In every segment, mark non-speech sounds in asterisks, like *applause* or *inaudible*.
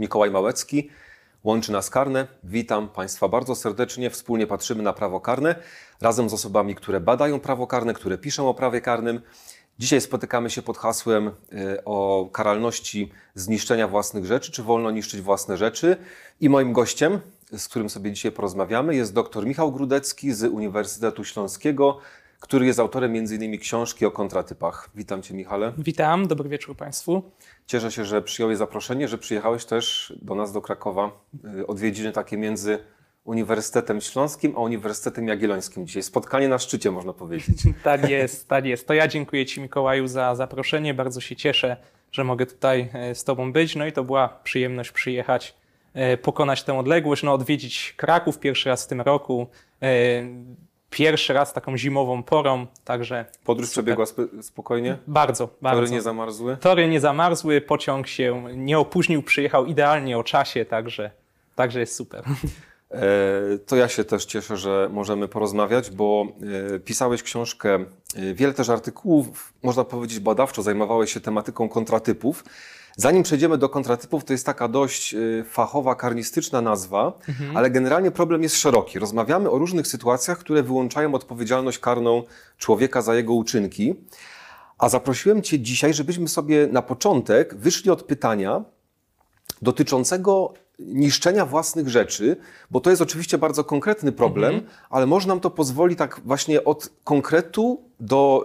Mikołaj Małecki, Łączy nas karne. Witam Państwa bardzo serdecznie. Wspólnie patrzymy na prawo karne razem z osobami, które badają prawo karne, które piszą o prawie karnym. Dzisiaj spotykamy się pod hasłem y, o karalności zniszczenia własnych rzeczy, czy wolno niszczyć własne rzeczy. I moim gościem, z którym sobie dzisiaj porozmawiamy, jest dr Michał Grudecki z Uniwersytetu Śląskiego, który jest autorem m.in. książki o kontratypach. Witam Cię, Michale. Witam, dobry wieczór Państwu. Cieszę się, że przyjąłeś zaproszenie, że przyjechałeś też do nas, do Krakowa. Y, odwiedziny takie między Uniwersytetem Śląskim a Uniwersytetem Jagiellońskim dzisiaj. Spotkanie na szczycie, można powiedzieć. *laughs* tak jest, tak jest. To ja dziękuję Ci, Mikołaju, za zaproszenie. Bardzo się cieszę, że mogę tutaj e, z Tobą być. No i to była przyjemność przyjechać, e, pokonać tę odległość, no odwiedzić Kraków pierwszy raz w tym roku e, pierwszy raz taką zimową porą, także... Podróż super. przebiegła spokojnie? Bardzo, bardzo. Tory nie zamarzły? Tory nie zamarzły, pociąg się nie opóźnił, przyjechał idealnie o czasie, także, także jest super. E, to ja się też cieszę, że możemy porozmawiać, bo e, pisałeś książkę, e, wiele też artykułów, można powiedzieć badawczo, zajmowałeś się tematyką kontratypów. Zanim przejdziemy do kontratypów, to jest taka dość y, fachowa, karnistyczna nazwa, mhm. ale generalnie problem jest szeroki. Rozmawiamy o różnych sytuacjach, które wyłączają odpowiedzialność karną człowieka za jego uczynki. A zaprosiłem Cię dzisiaj, żebyśmy sobie na początek wyszli od pytania dotyczącego niszczenia własnych rzeczy, bo to jest oczywiście bardzo konkretny problem, mhm. ale może nam to pozwoli tak właśnie od konkretu do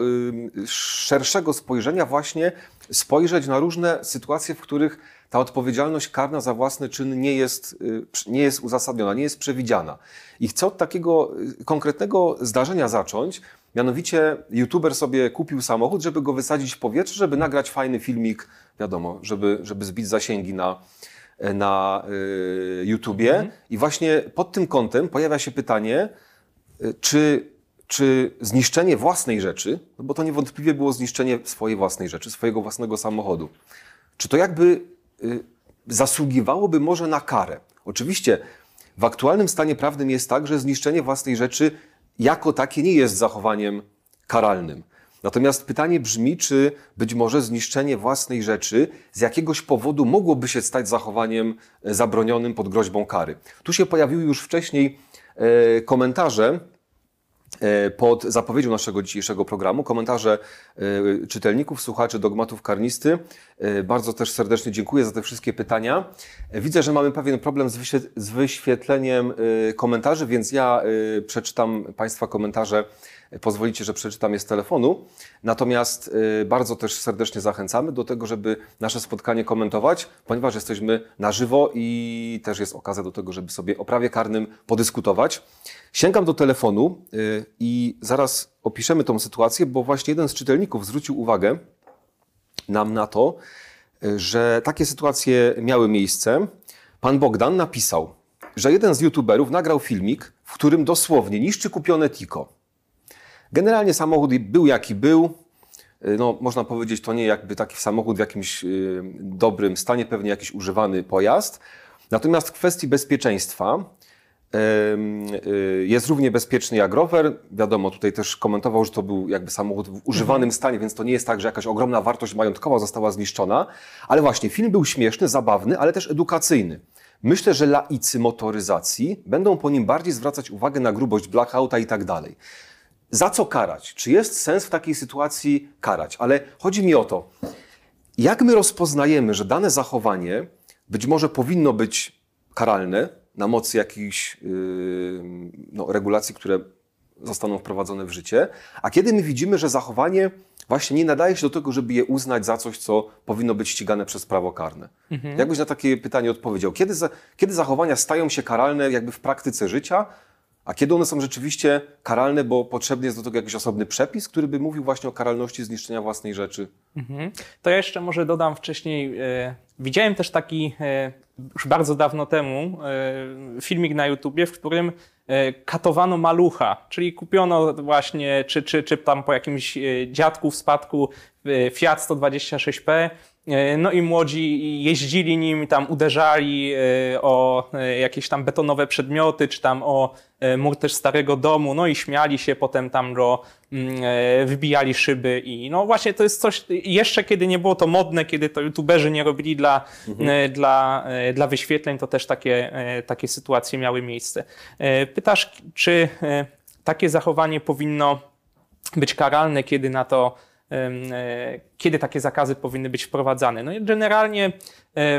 y, szerszego spojrzenia właśnie spojrzeć na różne sytuacje, w których ta odpowiedzialność karna za własny czyn nie jest, y, nie jest uzasadniona, nie jest przewidziana. I chcę od takiego y, konkretnego zdarzenia zacząć. Mianowicie YouTuber sobie kupił samochód, żeby go wysadzić w powietrze, żeby nagrać fajny filmik, wiadomo, żeby, żeby zbić zasięgi na, na y, YouTubie. Mhm. I właśnie pod tym kątem pojawia się pytanie, y, czy, czy zniszczenie własnej rzeczy, no bo to niewątpliwie było zniszczenie swojej własnej rzeczy, swojego własnego samochodu, czy to jakby y, zasługiwałoby może na karę? Oczywiście w aktualnym stanie prawnym jest tak, że zniszczenie własnej rzeczy jako takie nie jest zachowaniem karalnym. Natomiast pytanie brzmi, czy być może zniszczenie własnej rzeczy z jakiegoś powodu mogłoby się stać zachowaniem e, zabronionym pod groźbą kary. Tu się pojawiły już wcześniej e, komentarze e, pod zapowiedzią naszego dzisiejszego programu, komentarze czytelników, słuchaczy dogmatów karnisty. Bardzo też serdecznie dziękuję za te wszystkie pytania. Widzę, że mamy pewien problem z wyświetleniem komentarzy, więc ja przeczytam Państwa komentarze pozwolicie, że przeczytam je z telefonu. Natomiast y, bardzo też serdecznie zachęcamy do tego, żeby nasze spotkanie komentować, ponieważ jesteśmy na żywo i też jest okazja do tego, żeby sobie o prawie karnym podyskutować. Sięgam do telefonu y, i zaraz opiszemy tą sytuację, bo właśnie jeden z czytelników zwrócił uwagę nam na to, y, że takie sytuacje miały miejsce. Pan Bogdan napisał, że jeden z youtuberów nagrał filmik, w którym dosłownie niszczy kupione Tiko. Generalnie samochód był jaki był. Y, no, można powiedzieć, to nie jakby taki samochód w jakimś y, dobrym stanie, pewnie jakiś używany pojazd. Natomiast w kwestii bezpieczeństwa y, jest równie bezpieczny jak rower. Wiadomo, tutaj też komentował, że to był jakby samochód w używanym mhm. stanie, więc to nie jest tak, że jakaś ogromna wartość majątkowa została zniszczona. Ale właśnie film był śmieszny, zabawny, ale też edukacyjny. Myślę, że laicy motoryzacji będą po nim bardziej zwracać uwagę na grubość blackouta i tak dalej. Za co karać? Czy jest sens w takiej sytuacji karać? Ale chodzi mi o to, jak my rozpoznajemy, że dane zachowanie być może powinno być karalne na mocy jakichś yy, no, regulacji, które zostaną wprowadzone w życie, a kiedy my widzimy, że zachowanie właśnie nie nadaje się do tego, żeby je uznać za coś, co powinno być ścigane przez prawo karne. Mhm. Jak byś na takie pytanie odpowiedział? Kiedy, za, kiedy zachowania stają się karalne jakby w praktyce życia, a kiedy one są rzeczywiście karalne, bo potrzebny jest do tego jakiś osobny przepis, który by mówił właśnie o karalności zniszczenia własnej rzeczy? Mhm. To ja jeszcze może dodam wcześniej. E, widziałem też taki e, już bardzo dawno temu e, filmik na YouTubie, w którym katowano malucha, czyli kupiono właśnie, czy, czy, czy tam po jakimś dziadku w spadku Fiat 126P, y, no i młodzi jeździli nim, tam uderzali y, o y, jakieś tam betonowe przedmioty, czy tam o mur też starego domu, no i śmiali się, potem tam go mm, wybijali szyby i no właśnie to jest coś, jeszcze kiedy nie było to modne, kiedy to youtuberzy nie robili dla, y, dla, dla wyświetleń, to też takie, takie sytuacje miały miejsce. Pytasz, czy takie zachowanie powinno być karalne, kiedy na to, e, kiedy takie zakazy powinny być wprowadzane. No i generalnie e,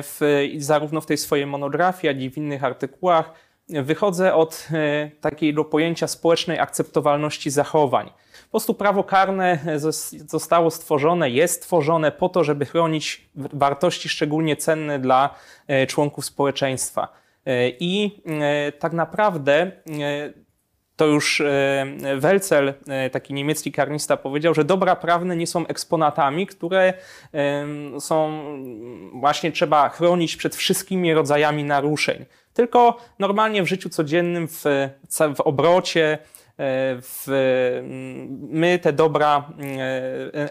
w, zarówno w tej swojej monografii, jak i w innych artykułach wychodzę od e, takiego pojęcia społecznej akceptowalności zachowań. Po prostu prawo karne zos- zostało stworzone, jest stworzone po to, żeby chronić wartości szczególnie cenne dla e, członków społeczeństwa. E, I e, tak naprawdę e, to już e, Welcel, e, taki niemiecki karnista, powiedział, że dobra prawne nie są eksponatami, które są właśnie trzeba chronić przed wszystkimi rodzajami naruszeń. Tylko normalnie w życiu codziennym, w, w obrocie, e, w, my te dobra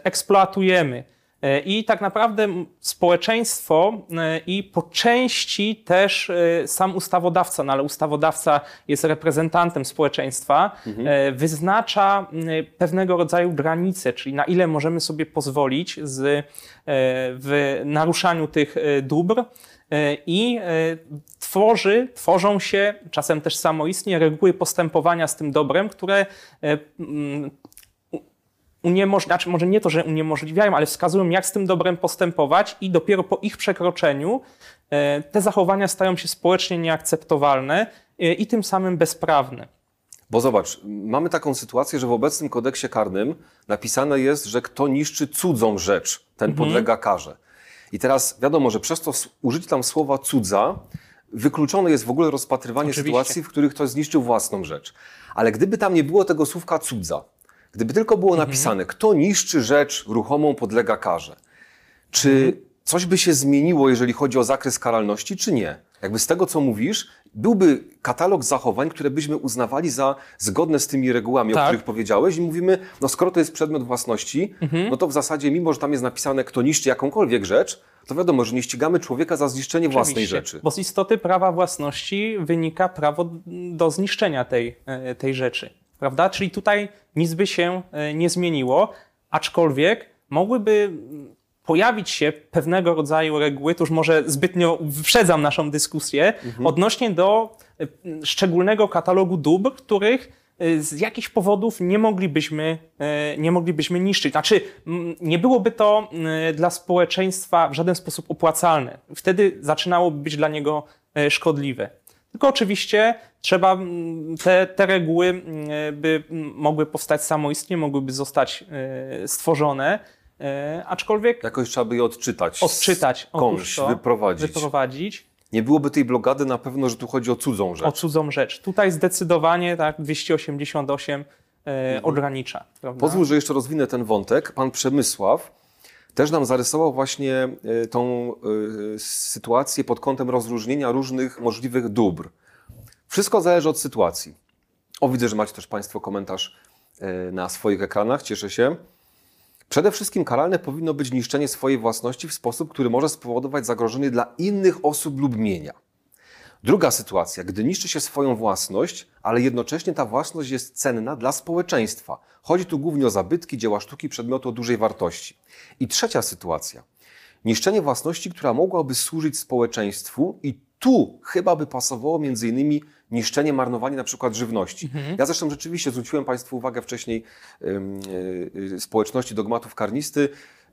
eksploatujemy. E, I tak naprawdę społeczeństwo e, i po części też e, sam ustawodawca, no ale ustawodawca jest reprezentantem społeczeństwa, e, wyznacza pewnego rodzaju granice, czyli na ile możemy sobie pozwolić z, w naruszaniu tych dóbr i tworzy, tworzą się, czasem też samoistnie, reguły postępowania z tym dobrem, które uniemożliwiają, znaczy może nie to, że uniemożliwiają, ale wskazują, jak z tym dobrem postępować i dopiero po ich przekroczeniu e, te zachowania stają się społecznie nieakceptowalne e, i tym samym bezprawne. Bo zobacz, mamy taką sytuację, że w obecnym kodeksie karnym napisane jest, że kto niszczy cudzą rzecz, ten Mhm. podlega karze. I teraz wiadomo, że przez to użycie tam słowa cudza wykluczone jest w ogóle rozpatrywanie Oczywiście. sytuacji, w których ktoś zniszczył własną rzecz. Ale gdyby tam nie było tego słówka cudza, gdyby tylko było Mhm. napisane, kto niszczy rzecz ruchomą, podlega karze, czy coś by się zmieniło, jeżeli chodzi o zakres karalności, czy nie? Jakby z tego, co mówisz, byłby katalog zachowań, które byśmy uznawali za zgodne z tymi regułami, o Tak. których powiedziałeś i mówimy, no skoro to jest przedmiot własności, Mhm. no to w zasadzie, mimo że tam jest napisane, kto niszczy jakąkolwiek rzecz, to wiadomo, że nie ścigamy człowieka za zniszczenie własnej Oczywiście, rzeczy. Bo z istoty prawa własności wynika prawo do zniszczenia tej, e, tej rzeczy. Prawda? Czyli tutaj nic by się e, nie zmieniło, aczkolwiek mogłyby mm, pojawić się pewnego rodzaju reguły, to już może zbytnio wyprzedzam naszą dyskusję, odnośnie do e, szczególnego katalogu dóbr, których e, z jakichś powodów nie moglibyśmy, nie moglibyśmy niszczyć. Znaczy, nie byłoby to dla społeczeństwa w żaden sposób opłacalne. Wtedy zaczynałoby być dla niego szkodliwe. Tylko oczywiście trzeba, m, te, te reguły m, by m, mogły powstać samoistnie, mogłyby zostać e, stworzone, e, aczkolwiek Jakoś trzeba by je odczytać. odczytać, skądś, wyprowadzić. wyprowadzić Nie byłoby tej blokady na pewno, że tu chodzi o cudzą rzecz. o cudzą rzecz. Tutaj zdecydowanie tak 288 e, ogranicza. Prawda? Pozwól, że jeszcze rozwinę ten wątek. Pan Przemysław też nam zarysował właśnie e, tą e, sytuację pod kątem rozróżnienia różnych możliwych dóbr. Wszystko zależy od sytuacji. O, widzę, że macie też Państwo komentarz e, na swoich ekranach, cieszę się. Przede wszystkim karalne powinno być niszczenie swojej własności w sposób, który może spowodować zagrożenie dla innych osób lub mienia. Druga sytuacja, gdy niszczy się swoją własność, ale jednocześnie ta własność jest cenna dla społeczeństwa. Chodzi tu głównie o zabytki, dzieła sztuki, przedmioty o dużej wartości. I trzecia sytuacja, niszczenie własności, która mogłaby służyć społeczeństwu i tu chyba by pasowało między innymi niszczenie, marnowanie na przykład żywności. Ja zresztą rzeczywiście zwróciłem Państwu uwagę wcześniej ym, y, y, społeczności dogmatów karnisty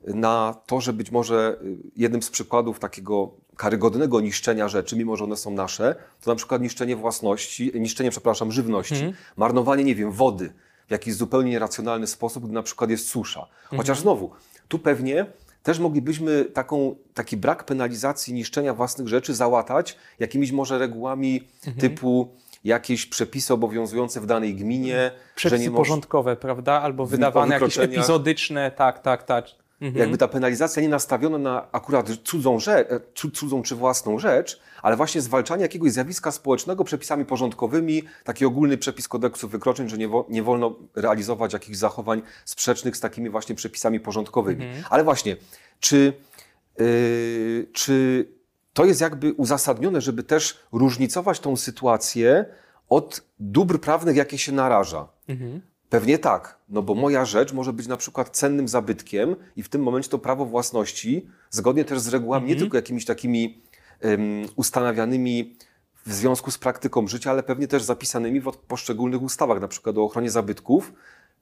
na to, że być może y, jednym z przykładów takiego karygodnego niszczenia rzeczy, mimo że one są nasze, to na przykład niszczenie własności, niszczenie, przepraszam, żywności, marnowanie, nie wiem, wody w jakiś zupełnie nieracjonalny sposób, gdy na przykład jest susza. Chociaż znowu, tu pewnie też moglibyśmy taką, taki brak penalizacji niszczenia własnych rzeczy załatać jakimiś może regułami typu jakieś przepisy obowiązujące w danej gminie, że Przepisy nie moż- porządkowe, prawda? Albo wydawane jakieś epizodyczne, tak, tak, tak. Jakby ta penalizacja nie nastawiona na akurat cudzą, rzecz, cudzą czy własną rzecz, ale właśnie zwalczanie jakiegoś zjawiska społecznego przepisami porządkowymi, taki ogólny przepis kodeksu wykroczeń, że nie, wo, nie wolno realizować jakichś zachowań sprzecznych z takimi właśnie przepisami porządkowymi. Ale właśnie, czy, yy, czy to jest jakby uzasadnione, żeby też różnicować tą sytuację od dóbr prawnych, jakie się naraża? Pewnie tak, no bo moja rzecz może być na przykład cennym zabytkiem i w tym momencie to prawo własności, zgodnie też z regułami, nie tylko jakimiś takimi um, ustanawianymi w związku z praktyką życia, ale pewnie też zapisanymi w poszczególnych ustawach, na przykład o ochronie zabytków.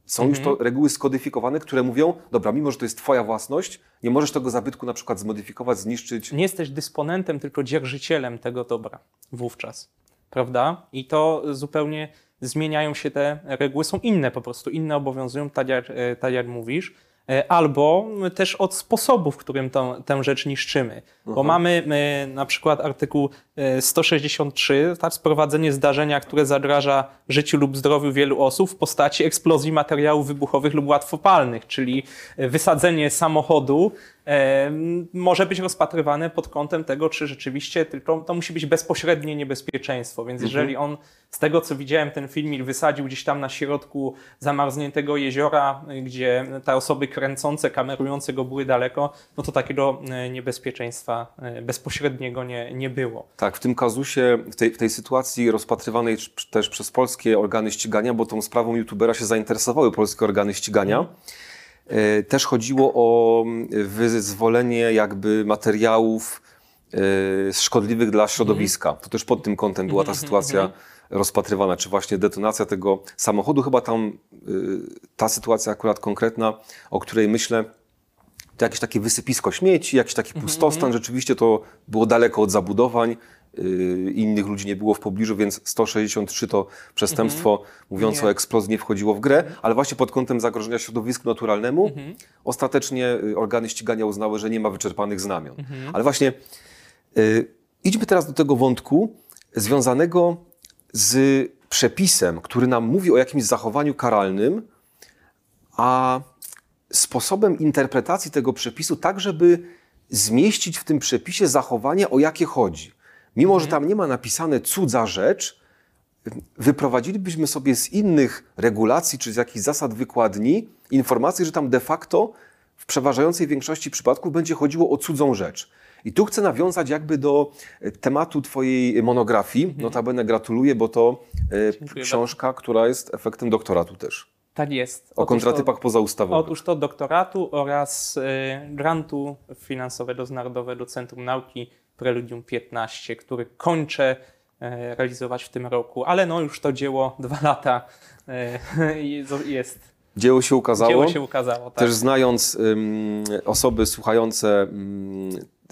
Są już to reguły skodyfikowane, które mówią, dobra, mimo że to jest twoja własność, nie możesz tego zabytku na przykład zmodyfikować, zniszczyć. Nie jesteś dysponentem, tylko dzierżycielem tego dobra wówczas, prawda? I to zupełnie zmieniają się te reguły, są inne po prostu, inne obowiązują, tak jak, tak jak mówisz. Albo też od sposobu, w którym tą, tę rzecz niszczymy. Bo mamy na przykład artykuł 163, tak, sprowadzenie zdarzenia, które zagraża życiu lub zdrowiu wielu osób w postaci eksplozji materiałów wybuchowych lub łatwopalnych, czyli wysadzenie samochodu e, może być rozpatrywane pod kątem tego, czy rzeczywiście tylko to musi być bezpośrednie niebezpieczeństwo. Więc jeżeli on, z tego co widziałem, ten filmik wysadził gdzieś tam na środku zamarzniętego jeziora, gdzie te osoby kręcące, kamerujące go były daleko, no to takiego e, niebezpieczeństwa e, bezpośredniego nie, nie było. Tak, w tym kazusie, w tej, w tej sytuacji rozpatrywanej też przez polskie organy ścigania, bo tą sprawą youtubera się zainteresowały polskie organy ścigania, e, też chodziło o wyzwolenie jakby materiałów e, szkodliwych dla środowiska. To też pod tym kątem była ta sytuacja rozpatrywana, czy właśnie detonacja tego samochodu. Chyba tam y, ta sytuacja akurat konkretna, o której myślę, to jakieś takie wysypisko śmieci, jakiś taki pustostan. Rzeczywiście to było daleko od zabudowań. Yy, innych ludzi nie było w pobliżu, więc 163 to przestępstwo mówiące Nie. o eksplozji nie wchodziło w grę, ale właśnie pod kątem zagrożenia środowisku naturalnemu ostatecznie y, organy ścigania uznały, że nie ma wyczerpanych znamion. Ale właśnie yy, idźmy teraz do tego wątku związanego z przepisem, który nam mówi o jakimś zachowaniu karalnym, a sposobem interpretacji tego przepisu, tak żeby zmieścić w tym przepisie zachowanie, o jakie chodzi. Mimo, że tam nie ma napisane cudza rzecz, wyprowadzilibyśmy sobie z innych regulacji czy z jakichś zasad wykładni informację, że tam de facto w przeważającej większości przypadków będzie chodziło o cudzą rzecz. I tu chcę nawiązać jakby do e, tematu Twojej monografii. Notabene gratuluję, bo to e, Dziękuję książka, która jest efektem doktoratu też. Tak jest. O Otóż kontratypach pozaustawowych. Otóż to doktoratu oraz y, grantu finansowego z Narodowego Centrum Nauki Preludium 15, który kończę y, realizować w tym roku, ale no już to dzieło *laughs* dwa lata y, jest. Dzieło się ukazało. Dzieło się ukazało, tak. Też znając ym, osoby słuchające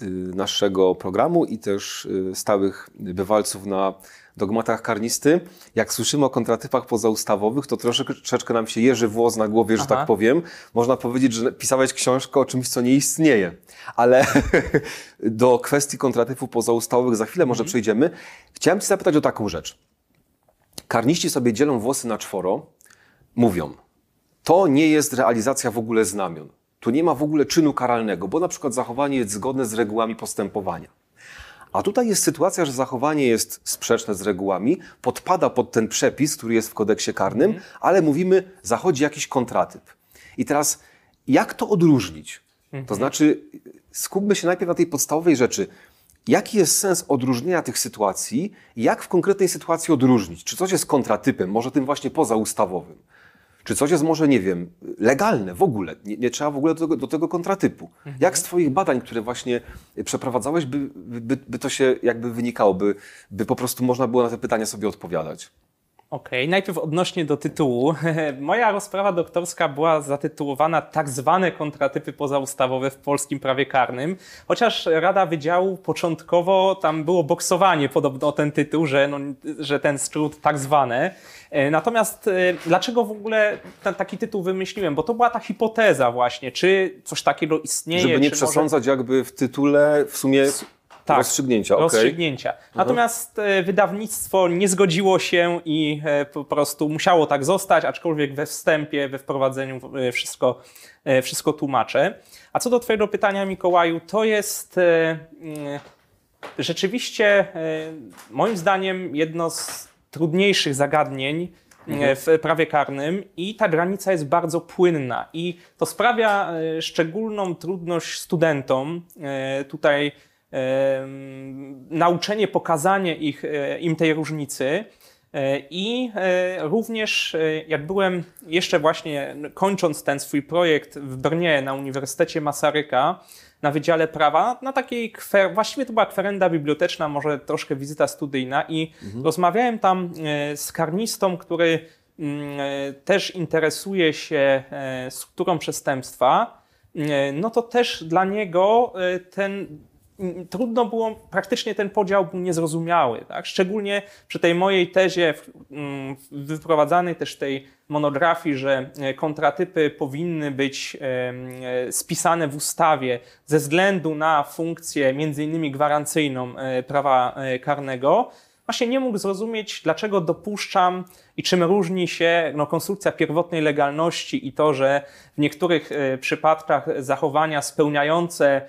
y, naszego programu i też y, stałych bywalców na dogmatach karnisty, jak słyszymy o kontratypach pozaustawowych, to troszeczkę, nam się jeży włos na głowie, że Aha. tak powiem. Można powiedzieć, że pisałeś książkę o czymś, co nie istnieje. Ale *laughs* do kwestii kontratypów pozaustawowych za chwilę Mhm. może przejdziemy. Chciałem Cię zapytać o taką rzecz. Karniści sobie dzielą włosy na czworo, mówią, to nie jest realizacja w ogóle znamion. Tu nie ma w ogóle czynu karalnego, bo na przykład zachowanie jest zgodne z regułami postępowania. A tutaj jest sytuacja, że zachowanie jest sprzeczne z regułami, podpada pod ten przepis, który jest w kodeksie karnym, ale mówimy, zachodzi jakiś kontratyp. I teraz, jak to odróżnić? To znaczy, skupmy się najpierw na tej podstawowej rzeczy. Jaki jest sens odróżnienia tych sytuacji? Jak w konkretnej sytuacji odróżnić? Czy coś jest kontratypem, może tym właśnie pozaustawowym? Czy coś jest może, nie wiem, legalne w ogóle? Nie, nie trzeba w ogóle do tego, do tego kontratypu. Jak z Twoich badań, które właśnie przeprowadzałeś, by, by, by to się jakby wynikało, by, by po prostu można było na te pytania sobie odpowiadać? Okej, najpierw odnośnie do tytułu. *laughs* Moja rozprawa doktorska była zatytułowana tak zwane kontratypy pozaustawowe w polskim prawie karnym, chociaż Rada Wydziału początkowo tam było boksowanie podobno o ten tytuł, że, no, że ten skrót tak zwane. E, Natomiast e, dlaczego w ogóle ten, taki tytuł wymyśliłem? Bo to była ta hipoteza właśnie, czy coś takiego istnieje, Żeby nie czy może... przesądzać jakby w tytule w sumie Tak. Rozstrzygnięcia, okej. rozstrzygnięcia. Natomiast e, wydawnictwo nie zgodziło się i po prostu musiało tak zostać, aczkolwiek we wstępie, we wprowadzeniu wszystko, wszystko tłumaczę. A co do Twojego pytania, Mikołaju, to jest rzeczywiście moim zdaniem jedno z trudniejszych zagadnień e, w prawie karnym i ta granica jest bardzo płynna i to sprawia e, szczególną trudność studentom e, tutaj nauczenie, pokazanie ich, im tej różnicy. I również jak byłem jeszcze właśnie kończąc ten swój projekt w Brnie na Uniwersytecie Masaryka na Wydziale Prawa, na takiej kwer, właściwie to była kwerenda biblioteczna, może troszkę wizyta studyjna i rozmawiałem tam e, z karnistą, który mm, e, też interesuje się e, strukturą przestępstwa, no to też dla niego ten trudno było, praktycznie ten podział był niezrozumiały. Tak? Szczególnie przy tej mojej tezie, mm, wyprowadzanej też tej monografii, że e, kontratypy powinny być e, spisane w ustawie ze względu na funkcję między innymi gwarancyjną e, prawa karnego, właśnie nie mógł zrozumieć, dlaczego dopuszczam i czym różni się no, konstrukcja pierwotnej legalności i to, że w niektórych przypadkach zachowania spełniające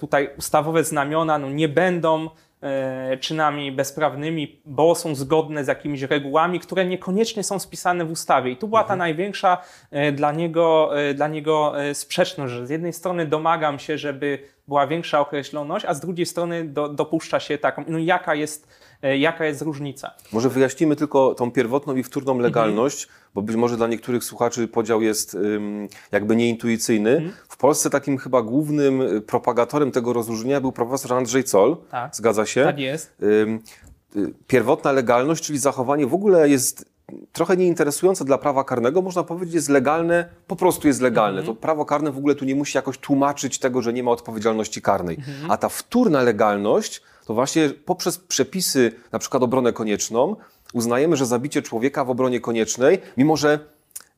tutaj ustawowe znamiona no, nie będą e, czynami bezprawnymi, bo są zgodne z jakimiś regułami, które niekoniecznie są spisane w ustawie. I tu była ta największa e, dla niego, e, dla niego e, sprzeczność, że z jednej strony domagam się, żeby była większa określoność, a z drugiej strony do, dopuszcza się taką, no jaka jest, e, jaka jest różnica. Może wyjaśnimy tylko tą pierwotną i wtórną legalność, bo być może dla niektórych słuchaczy podział jest jakby nieintuicyjny. W Polsce takim chyba głównym y, propagatorem tego rozróżnienia był profesor Andrzej Zoll. Tak. Zgadza się? Tak jest. Y, Pierwotna legalność, czyli zachowanie w ogóle jest trochę nieinteresujące dla prawa karnego, można powiedzieć jest legalne, po prostu jest legalne. To prawo karne w ogóle tu nie musi jakoś tłumaczyć tego, że nie ma odpowiedzialności karnej. A ta wtórna legalność to właśnie poprzez przepisy, na przykład obronę konieczną, uznajemy, że zabicie człowieka w obronie koniecznej, mimo że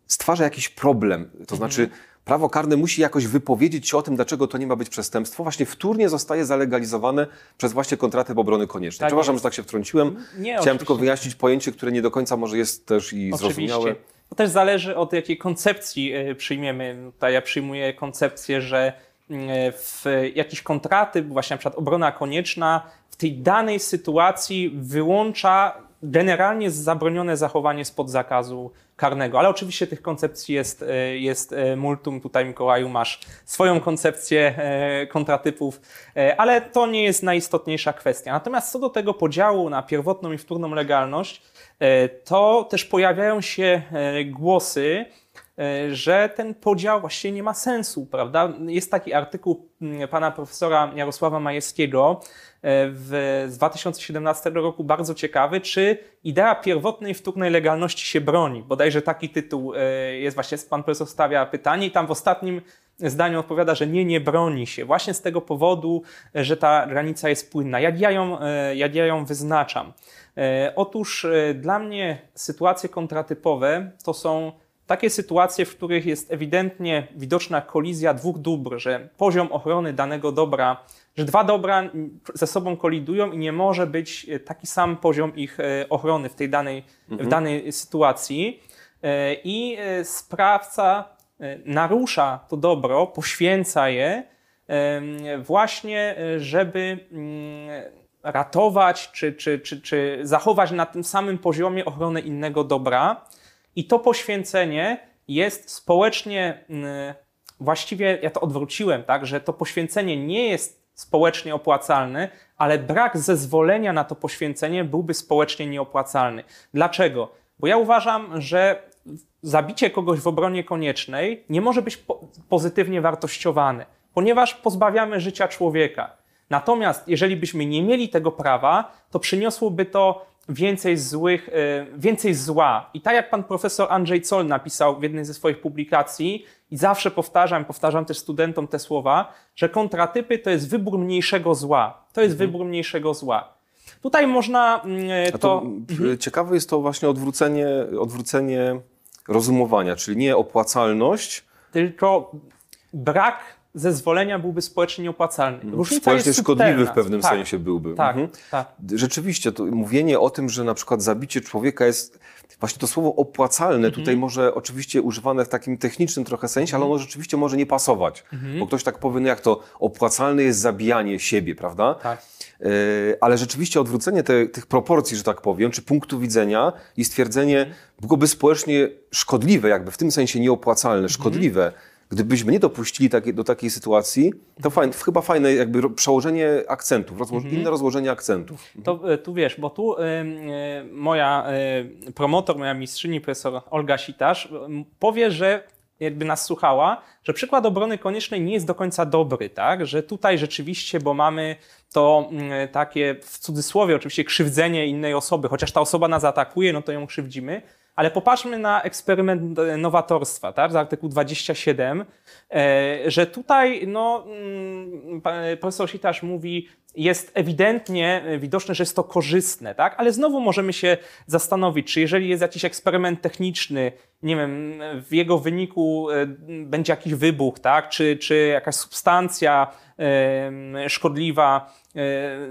stwarza jakiś problem, to znaczy prawo karne musi jakoś wypowiedzieć się o tym, dlaczego to nie ma być przestępstwo, właśnie wtórnie zostaje zalegalizowane przez właśnie kontratyp obrony koniecznej. Tak Przepraszam, jest. że tak się wtrąciłem. Nie, Chciałem oczywiście. tylko wyjaśnić pojęcie, które nie do końca może jest też i zrozumiałe. Oczywiście. To też zależy od jakiej koncepcji e, przyjmiemy. Tutaj ja przyjmuję koncepcję, że mm, w jakiś kontratyp, właśnie na przykład obrona konieczna, tej danej sytuacji wyłącza generalnie zabronione zachowanie spod zakazu karnego. Ale oczywiście tych koncepcji jest, e, jest e, multum. Tutaj, Mikołaju, masz swoją koncepcję e, kontratypów, ale to nie jest najistotniejsza kwestia. Natomiast co do tego podziału na pierwotną i wtórną legalność, to też pojawiają się głosy, że ten podział właściwie nie ma sensu, prawda? Jest taki artykuł mm, pana profesora Jarosława Majewskiego w, z 2017 roku, bardzo ciekawy, czy idea pierwotnej wtórnej legalności się broni. Bodajże taki tytuł e, jest właśnie, pan profesor stawia pytanie i tam w ostatnim zdaniu odpowiada, że nie, nie broni się. Właśnie z tego powodu, e, że ta granica jest płynna. Jak ja ją, e, jak ja ją wyznaczam? E, Otóż e, dla mnie sytuacje kontratypowe to są takie sytuacje, w których jest ewidentnie widoczna kolizja dwóch dóbr, że poziom ochrony danego dobra, że dwa dobra ze sobą kolidują i nie może być e, taki sam poziom ich e, ochrony w tej danej, w danej sytuacji. E, I sprawca narusza to dobro, poświęca je właśnie, żeby mm, ratować czy, czy, czy, czy zachować na tym samym poziomie ochronę innego dobra. I to poświęcenie jest społecznie, mm, właściwie ja to odwróciłem, tak, że to poświęcenie nie jest społecznie opłacalne, ale brak zezwolenia na to poświęcenie byłby społecznie nieopłacalny. Dlaczego? Bo ja uważam, że zabicie kogoś w obronie koniecznej nie może być po pozytywnie wartościowane, ponieważ pozbawiamy życia człowieka. Natomiast jeżeli byśmy nie mieli tego prawa, to przyniosłoby to więcej złych, e, więcej zła. I tak jak pan profesor Andrzej Zoll napisał w jednej ze swoich publikacji, i zawsze powtarzam, powtarzam też studentom te słowa, że kontratypy to jest wybór mniejszego zła. To jest wybór mniejszego zła. Tutaj można mm, A to, to mm, ciekawe jest to właśnie odwrócenie, odwrócenie rozumowania, czyli nie opłacalność, tylko brak zezwolenia byłby społecznie nieopłacalny. Różnica Mhm. Społecznie jest szkodliwy subtelna. w pewnym tak, sensie byłby. Tak, Mhm. tak. Rzeczywiście, to mówienie o tym, że na przykład zabicie człowieka jest, właśnie to słowo opłacalne tutaj Mhm. może oczywiście używane w takim technicznym trochę sensie, ale ono rzeczywiście może nie pasować. Mhm. Bo ktoś tak powie, no jak to opłacalne jest zabijanie siebie, prawda? tak. Yy, ale rzeczywiście odwrócenie te, tych proporcji, że tak powiem, czy punktu widzenia i stwierdzenie byłoby społecznie szkodliwe, jakby w tym sensie nieopłacalne, szkodliwe. Gdybyśmy nie dopuścili takie, do takiej sytuacji, to fajne, chyba fajne jakby przełożenie akcentów, rozło- inne rozłożenie akcentów. To e, tu wiesz, bo tu e, moja e, promotor, moja mistrzyni, profesor Olga Sitarz, powie, że jakby nas słuchała, że przykład obrony koniecznej nie jest do końca dobry, tak? Że tutaj rzeczywiście, bo mamy to takie w cudzysłowie oczywiście krzywdzenie innej osoby, chociaż ta osoba nas atakuje, no to ją krzywdzimy, ale popatrzmy na eksperyment e, nowatorstwa, tak? Z artykuł 27, e, że tutaj, no, mm, pa- profesor Sitarz mówi, jest ewidentnie e, widoczne, że jest to korzystne, tak? Ale znowu możemy się zastanowić, czy jeżeli jest jakiś eksperyment techniczny, nie wiem, w jego wyniku e, będzie jakiś wybuch, tak? Czy, czy jakaś substancja e, szkodliwa e,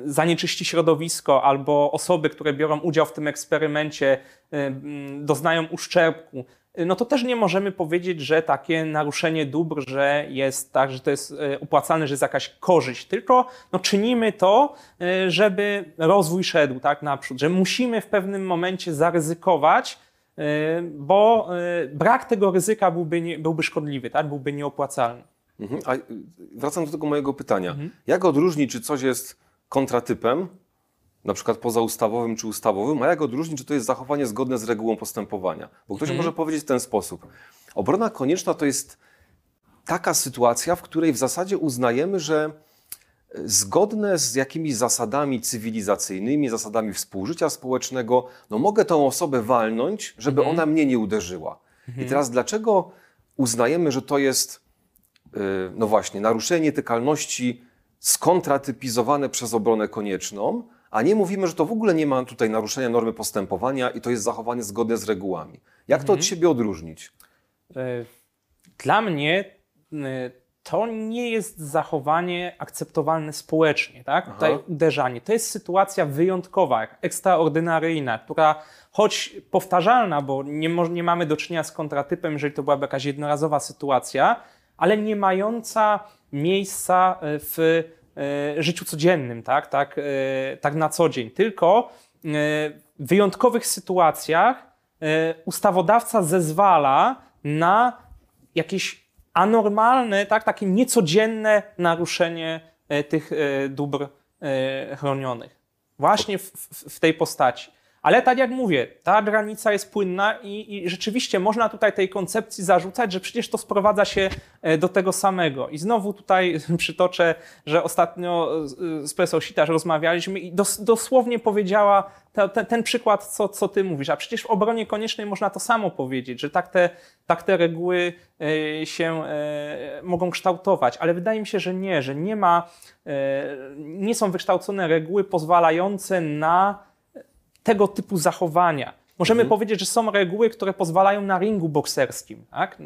zanieczyści środowisko, albo osoby, które biorą udział w tym eksperymencie, e, m, doznają uszczerbku, no to też nie możemy powiedzieć, że takie naruszenie dóbr, że jest tak, że to jest e, opłacalne, że jest jakaś korzyść, tylko no, czynimy to, e, żeby rozwój szedł tak naprzód, że musimy w pewnym momencie zaryzykować, e, bo e, brak tego ryzyka byłby, byłby szkodliwy, tak? byłby nieopłacalny. Mhm. A y, wracam do tego mojego pytania. Jak odróżnić, czy coś jest kontratypem, na przykład pozaustawowym czy ustawowym, a jak odróżnić, czy to jest zachowanie zgodne z regułą postępowania? Bo ktoś może powiedzieć w ten sposób. Obrona konieczna to jest taka sytuacja, w której w zasadzie uznajemy, że y, zgodne z jakimiś zasadami cywilizacyjnymi, zasadami współżycia społecznego, no mogę tą osobę walnąć, żeby ona mnie nie uderzyła. I teraz dlaczego uznajemy, że to jest no właśnie, naruszenie nietykalności skontratypizowane przez obronę konieczną, a nie mówimy, że to w ogóle nie ma tutaj naruszenia normy postępowania i to jest zachowanie zgodne z regułami. Jak to od siebie odróżnić? E, Dla mnie e, to nie jest zachowanie akceptowalne społecznie, tak? Tutaj uderzanie. To jest sytuacja wyjątkowa, ekstraordynaryjna, która choć powtarzalna, bo nie, nie mamy do czynienia z kontratypem, jeżeli to byłaby jakaś jednorazowa sytuacja, ale nie mająca miejsca e, w e, życiu codziennym, tak? Tak, e, tak na co dzień. Tylko w wyjątkowych sytuacjach ustawodawca zezwala na jakieś anormalne, tak, takie niecodzienne naruszenie tych dóbr chronionych. Właśnie w, w, w tej postaci. Ale tak jak mówię, ta granica jest płynna i, i rzeczywiście można tutaj tej koncepcji zarzucać, że przecież to sprowadza się e, do tego samego. I znowu tutaj *laughs* przytoczę, że ostatnio z- profesor Sitarz rozmawialiśmy i dos, dosłownie powiedziała te, te, ten przykład, co, co ty mówisz. A przecież w obronie koniecznej można to samo powiedzieć, że tak te, tak te reguły e, się e, mogą kształtować. Ale wydaje mi się, że nie, że nie ma, nie są wykształcone reguły pozwalające na tego typu zachowania. Możemy powiedzieć, że są reguły, które pozwalają na ringu bokserskim tak? e,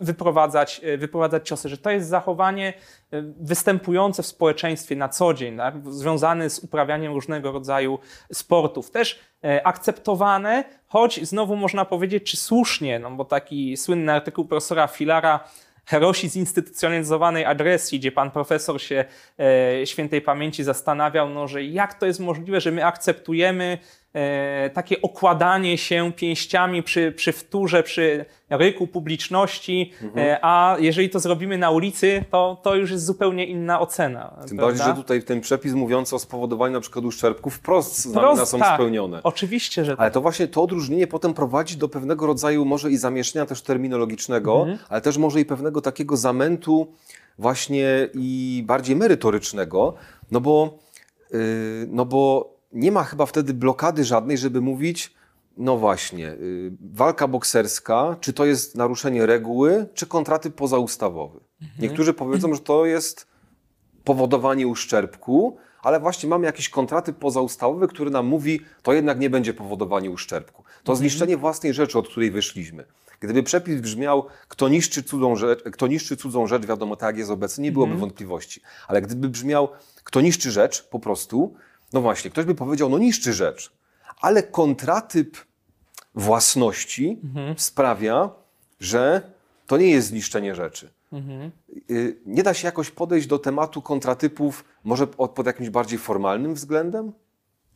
wyprowadzać, e, wyprowadzać ciosy, że to jest zachowanie e, występujące w społeczeństwie na co dzień, tak? związane z uprawianiem różnego rodzaju sportów. Też akceptowane, choć znowu można powiedzieć, czy słusznie, no bo taki słynny artykuł profesora Filara Herosi zinstytucjonalizowanej agresji, gdzie pan profesor się e, świętej pamięci zastanawiał, no, że jak to jest możliwe, że my akceptujemy takie okładanie się pięściami przy, przy wtórze, przy ryku publiczności, e, a jeżeli to zrobimy na ulicy, to, to już jest zupełnie inna ocena. Tym prawda? bardziej, że tutaj ten przepis mówiący o spowodowaniu na przykład uszczerbków wprost Wprost, są tak. spełnione. Oczywiście, że tak. Ale to właśnie to odróżnienie potem prowadzi do pewnego rodzaju może i zamieszania też terminologicznego, Mhm. ale też może i pewnego takiego zamętu właśnie i bardziej merytorycznego, no bo, yy, no bo nie ma chyba wtedy blokady żadnej, żeby mówić, no właśnie, yy, walka bokserska, czy to jest naruszenie reguły, czy kontratyp pozaustawowy. Mhm. Niektórzy powiedzą, że to jest powodowanie uszczerbku, ale właśnie mamy jakiś kontratyp pozaustawowy, który nam mówi, to jednak nie będzie powodowanie uszczerbku. To zniszczenie własnej rzeczy, od której wyszliśmy. Gdyby przepis brzmiał, kto niszczy cudzą rzecz, kto niszczy cudzą rzecz wiadomo, tak jak jest obecnie, nie byłoby wątpliwości. Ale gdyby brzmiał, kto niszczy rzecz po prostu, no właśnie, ktoś by powiedział, no niszczy rzecz, ale kontratyp własności sprawia, że to nie jest zniszczenie rzeczy. Y, Nie da się jakoś podejść do tematu kontratypów może pod, pod jakimś bardziej formalnym względem?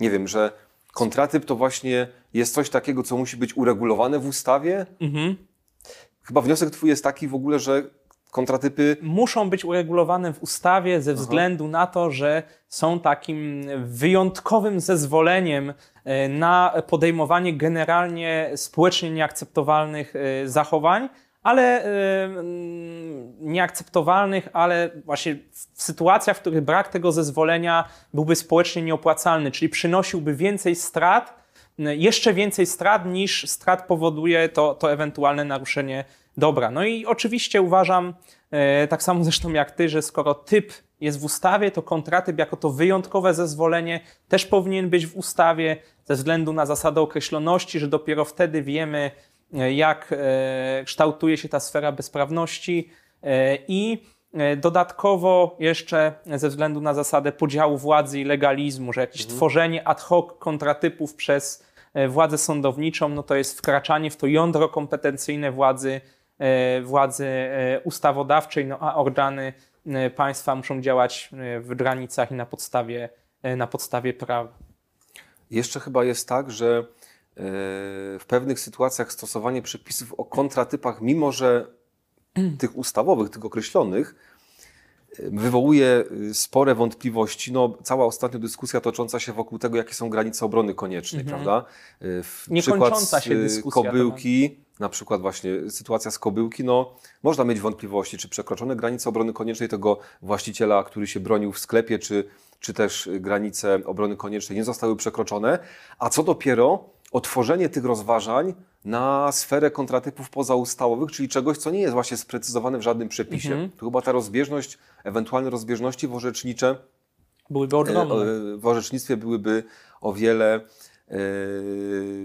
Nie wiem, że kontratyp to właśnie jest coś takiego, co musi być uregulowane w ustawie? Mhm. Chyba wniosek twój jest taki w ogóle, że kontratypy. Muszą być uregulowane w ustawie ze względu na to, że są takim wyjątkowym zezwoleniem e, na podejmowanie generalnie społecznie nieakceptowalnych e, zachowań, ale e, nieakceptowalnych, ale właśnie w sytuacjach, w których brak tego zezwolenia byłby społecznie nieopłacalny, czyli przynosiłby więcej strat, jeszcze więcej strat niż strat powoduje to, to ewentualne naruszenie dobra. No i oczywiście uważam, e, tak samo zresztą jak ty, że skoro typ jest w ustawie, to kontratyp jako to wyjątkowe zezwolenie też powinien być w ustawie ze względu na zasadę określoności, że dopiero wtedy wiemy, e, jak e, kształtuje się ta sfera bezprawności i Dodatkowo jeszcze ze względu na zasadę podziału władzy i legalizmu, że jakieś tworzenie ad hoc kontratypów przez władzę sądowniczą, no to jest wkraczanie w to jądro kompetencyjne władzy, władzy e, ustawodawczej, no a organy e, państwa muszą działać e, w granicach i na podstawie, e, na podstawie prawa. Jeszcze chyba jest tak, że e, w pewnych sytuacjach stosowanie przepisów o kontratypach, mimo że *clears throat* tych ustawowych, tych określonych, e, wywołuje e, spore wątpliwości. No, cała ostatnia dyskusja tocząca się wokół tego, jakie są granice obrony koniecznej, prawda? E, w- Niekończąca przykład się z, e, dyskusja Kobyłki, na przykład właśnie sytuacja z Kobyłki, no można mieć wątpliwości, czy przekroczone granice obrony koniecznej tego właściciela, który się bronił w sklepie, czy, czy też granice obrony koniecznej nie zostały przekroczone, a co dopiero otworzenie tych rozważań na sferę kontratypów pozaustawowych, czyli czegoś, co nie jest właśnie sprecyzowane w żadnym przepisie. Mhm. Tu chyba ta rozbieżność, ewentualne rozbieżności w orzecznicze Byłyby e, ogromne. e, w orzecznictwie byłyby o wiele e,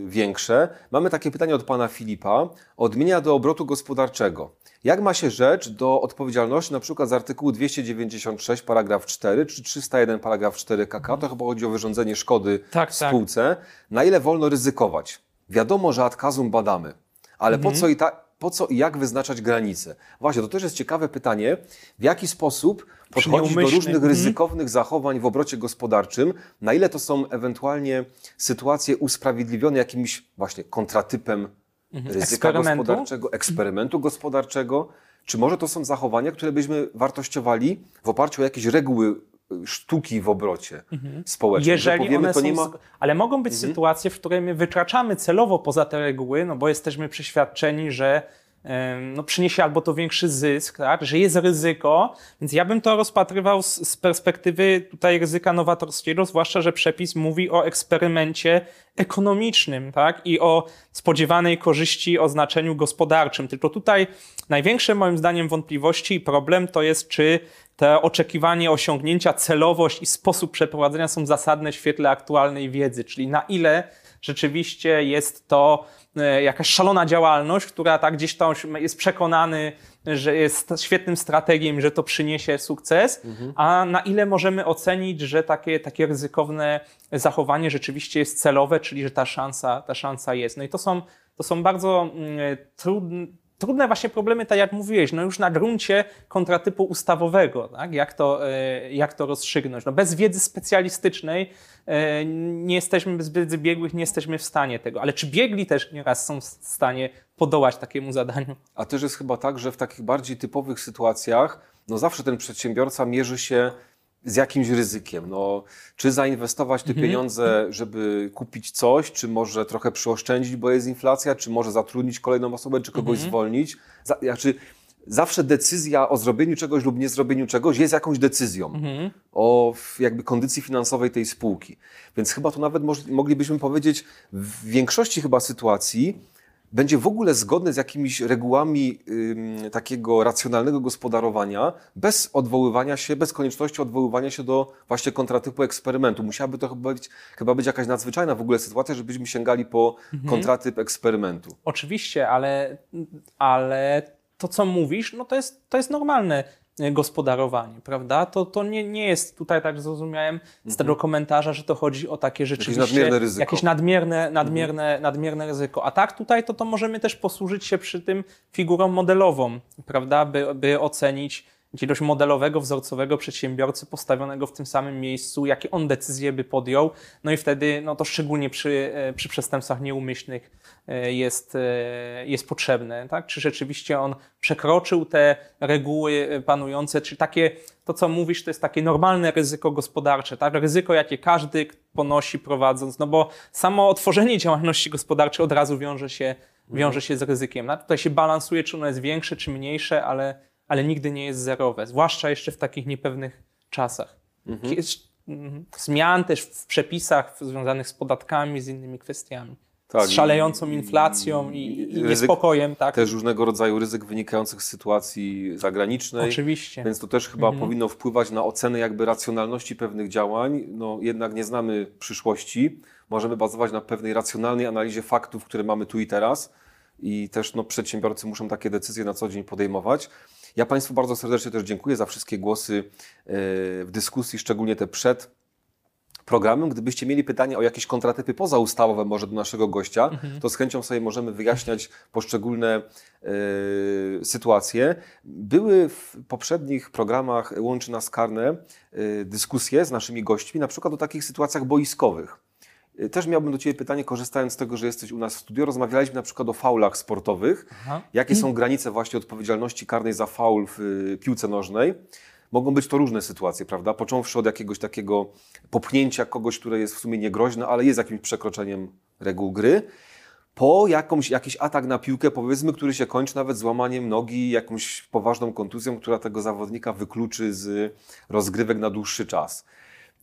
większe. Mamy takie pytanie od pana Filipa. Odmienia do obrotu gospodarczego. Jak ma się rzecz do odpowiedzialności na przykład z artykułu 296 paragraf 4 czy 301 paragraf 4 KK? To chyba chodzi o wyrządzenie szkody Tak, tak. spółce. Na ile wolno ryzykować? Wiadomo, że ad casum badamy, ale Mhm. po co i ta, po co i jak wyznaczać granice? Właśnie, to też jest ciekawe pytanie, w jaki sposób podchodzić do różnych Mhm. ryzykownych zachowań w obrocie gospodarczym, na ile to są ewentualnie sytuacje usprawiedliwione jakimś właśnie kontratypem ryzyka Mhm. Eksperymentu? gospodarczego, eksperymentu gospodarczego, czy może to są zachowania, które byśmy wartościowali w oparciu o jakieś reguły sztuki w obrocie społecznym, że Jeżeli powiemy, one są. ma... Ale mogą być sytuacje, w których my wykraczamy celowo poza te reguły, no bo jesteśmy przeświadczeni, że no, przyniesie albo to większy zysk, tak? że jest ryzyko, więc ja bym to rozpatrywał z, z perspektywy tutaj ryzyka nowatorskiego, zwłaszcza, że przepis mówi o eksperymencie ekonomicznym tak? i o spodziewanej korzyści o znaczeniu gospodarczym. Tylko tutaj największe moim zdaniem wątpliwości i problem to jest, czy te oczekiwanie osiągnięcia, celowość i sposób przeprowadzenia są zasadne w świetle aktualnej wiedzy, czyli na ile rzeczywiście jest to e, jakaś szalona działalność, która tak gdzieś tam jest przekonany, że jest świetnym strategiem, że to przyniesie sukces, a na ile możemy ocenić, że takie, takie ryzykowne zachowanie rzeczywiście jest celowe, czyli że ta szansa, ta szansa jest. No i to są, to są bardzo mm, trudne, trudne właśnie problemy, tak jak mówiłeś, no już na gruncie kontratypu ustawowego, tak? jak, to, e, jak to rozstrzygnąć. No bez wiedzy specjalistycznej e, nie jesteśmy, bez wiedzy biegłych nie jesteśmy w stanie tego, ale czy biegli też nieraz są w stanie podołać takiemu zadaniu? A też jest chyba tak, że w takich bardziej typowych sytuacjach, no zawsze ten przedsiębiorca mierzy się z jakimś ryzykiem. No, czy zainwestować te pieniądze, żeby kupić coś, czy może trochę przyoszczędzić, bo jest inflacja, czy może zatrudnić kolejną osobę, czy kogoś zwolnić. Za, znaczy, zawsze decyzja o zrobieniu czegoś lub nie zrobieniu czegoś jest jakąś decyzją o w- jakby kondycji finansowej tej spółki. Więc chyba tu nawet moglibyśmy powiedzieć, w większości chyba sytuacji będzie w ogóle zgodny z jakimiś regułami ym, takiego racjonalnego gospodarowania, bez odwoływania się, bez konieczności odwoływania się do właśnie kontratypu eksperymentu. Musiałaby to chyba być, chyba być jakaś nadzwyczajna w ogóle sytuacja, żebyśmy sięgali po kontratyp eksperymentu. Oczywiście, ale, ale to, co mówisz, no to jest, to jest normalne gospodarowanie, prawda? To, to nie, nie jest tutaj, tak zrozumiałem z tego komentarza, że to chodzi o takie rzeczywiście... nadmierne ryzyko. Jakieś nadmierne, nadmierne, nadmierne ryzyko. A tak tutaj to, to możemy też posłużyć się przy tym figurą modelową, prawda? By, by ocenić jakiegoś modelowego, wzorcowego przedsiębiorcy postawionego w tym samym miejscu, jakie on decyzje by podjął. No i wtedy, no to szczególnie przy, e, przy przestępstwach nieumyślnych e, jest, e, jest potrzebne. Tak? Czy rzeczywiście on przekroczył te reguły panujące, czy takie, to co mówisz, to jest takie normalne ryzyko gospodarcze, tak? ryzyko, jakie każdy ponosi prowadząc, no bo samo otworzenie działalności gospodarczej od razu wiąże się, wiąże się z ryzykiem. No, tutaj się balansuje, czy ono jest większe, czy mniejsze, ale ale nigdy nie jest zerowe, zwłaszcza jeszcze w takich niepewnych czasach. Jest, mhm. Zmian też w przepisach związanych z podatkami, z innymi kwestiami. Tak, z szalejącą inflacją i, i niespokojem, tak? Też różnego rodzaju ryzyk wynikających z sytuacji zagranicznej. Oczywiście. Więc to też chyba powinno wpływać na ocenę jakby racjonalności pewnych działań. No jednak nie znamy przyszłości. Możemy bazować na pewnej racjonalnej analizie faktów, które mamy tu i teraz. I też no, przedsiębiorcy muszą takie decyzje na co dzień podejmować. Ja Państwu bardzo serdecznie też dziękuję za wszystkie głosy e, w dyskusji, szczególnie te przed programem. Gdybyście mieli pytania o jakieś kontratypy pozaustawowe może do naszego gościa, to z chęcią sobie możemy wyjaśniać poszczególne e, sytuacje. Były w poprzednich programach Łączy Nas Karne e, dyskusje z naszymi gośćmi, na przykład o takich sytuacjach boiskowych. E, Też miałbym do Ciebie pytanie, korzystając z tego, że jesteś u nas w studio. Rozmawialiśmy na przykład o faulach sportowych. Aha. Jakie są granice właśnie odpowiedzialności karnej za faul w y, piłce nożnej? Mogą być to różne sytuacje, prawda? Począwszy od jakiegoś takiego popchnięcia kogoś, które jest w sumie niegroźne, ale jest jakimś przekroczeniem reguł gry, po jakąś, jakiś atak na piłkę, powiedzmy, który się kończy nawet złamaniem nogi, jakąś poważną kontuzją, która tego zawodnika wykluczy z rozgrywek na dłuższy czas.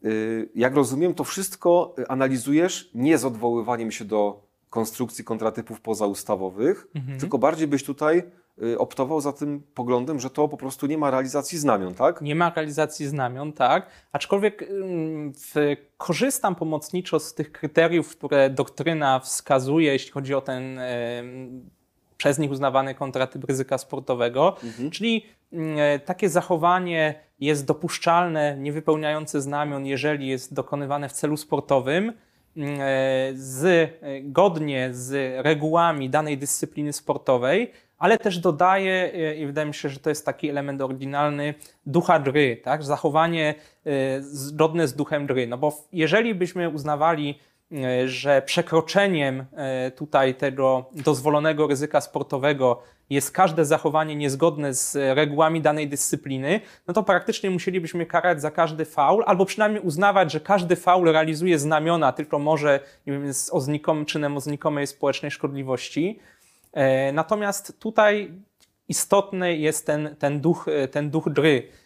Y, Jak rozumiem, to wszystko y, analizujesz nie z odwoływaniem się do konstrukcji kontratypów pozaustawowych, tylko bardziej byś tutaj y, optował za tym poglądem, że to po prostu nie ma realizacji znamion, tak? Nie ma realizacji znamion, tak. Aczkolwiek w, korzystam pomocniczo z tych kryteriów, które doktryna wskazuje, jeśli chodzi o ten przez nich uznawany kontratyp ryzyka sportowego, czyli ym, takie zachowanie jest dopuszczalne, niewypełniające znamion, jeżeli jest dokonywane w celu sportowym, ym, z, godnie z regułami danej dyscypliny sportowej, ale też dodaje, e, i wydaje mi się, że to jest taki element oryginalny, ducha gry, tak? zachowanie e, zgodne z duchem gry. No bo jeżeli byśmy uznawali, e, że przekroczeniem e, tutaj tego dozwolonego ryzyka sportowego jest każde zachowanie niezgodne z regułami danej dyscypliny, no to praktycznie musielibyśmy karać za każdy faul, albo przynajmniej uznawać, że każdy faul realizuje znamiona, tylko może o znikom, czynem o znikomej społecznej szkodliwości. E, Natomiast tutaj istotny jest ten, ten, duch, e, ten duch gry, e,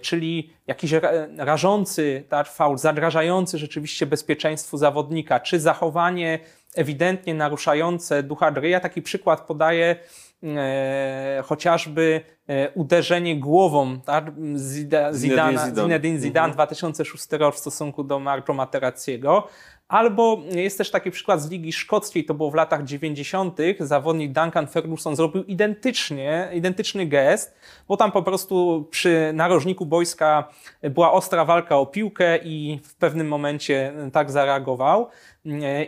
czyli jakiś ra- rażący tak, faul, zagrażający rzeczywiście bezpieczeństwu zawodnika, czy zachowanie ewidentnie naruszające ducha gry. Ja taki przykład podaję e, chociażby e, uderzenie głową tak, Zida, Zidana, Zidane. Zinedine Zidane 2006 rok w stosunku do Marco Materazziego. Albo jest też taki przykład z Ligi Szkockiej, to było w latach 90. Zawodnik Duncan Ferguson zrobił identycznie, identyczny gest, bo tam po prostu przy narożniku boiska była ostra walka o piłkę i w pewnym momencie tak zareagował.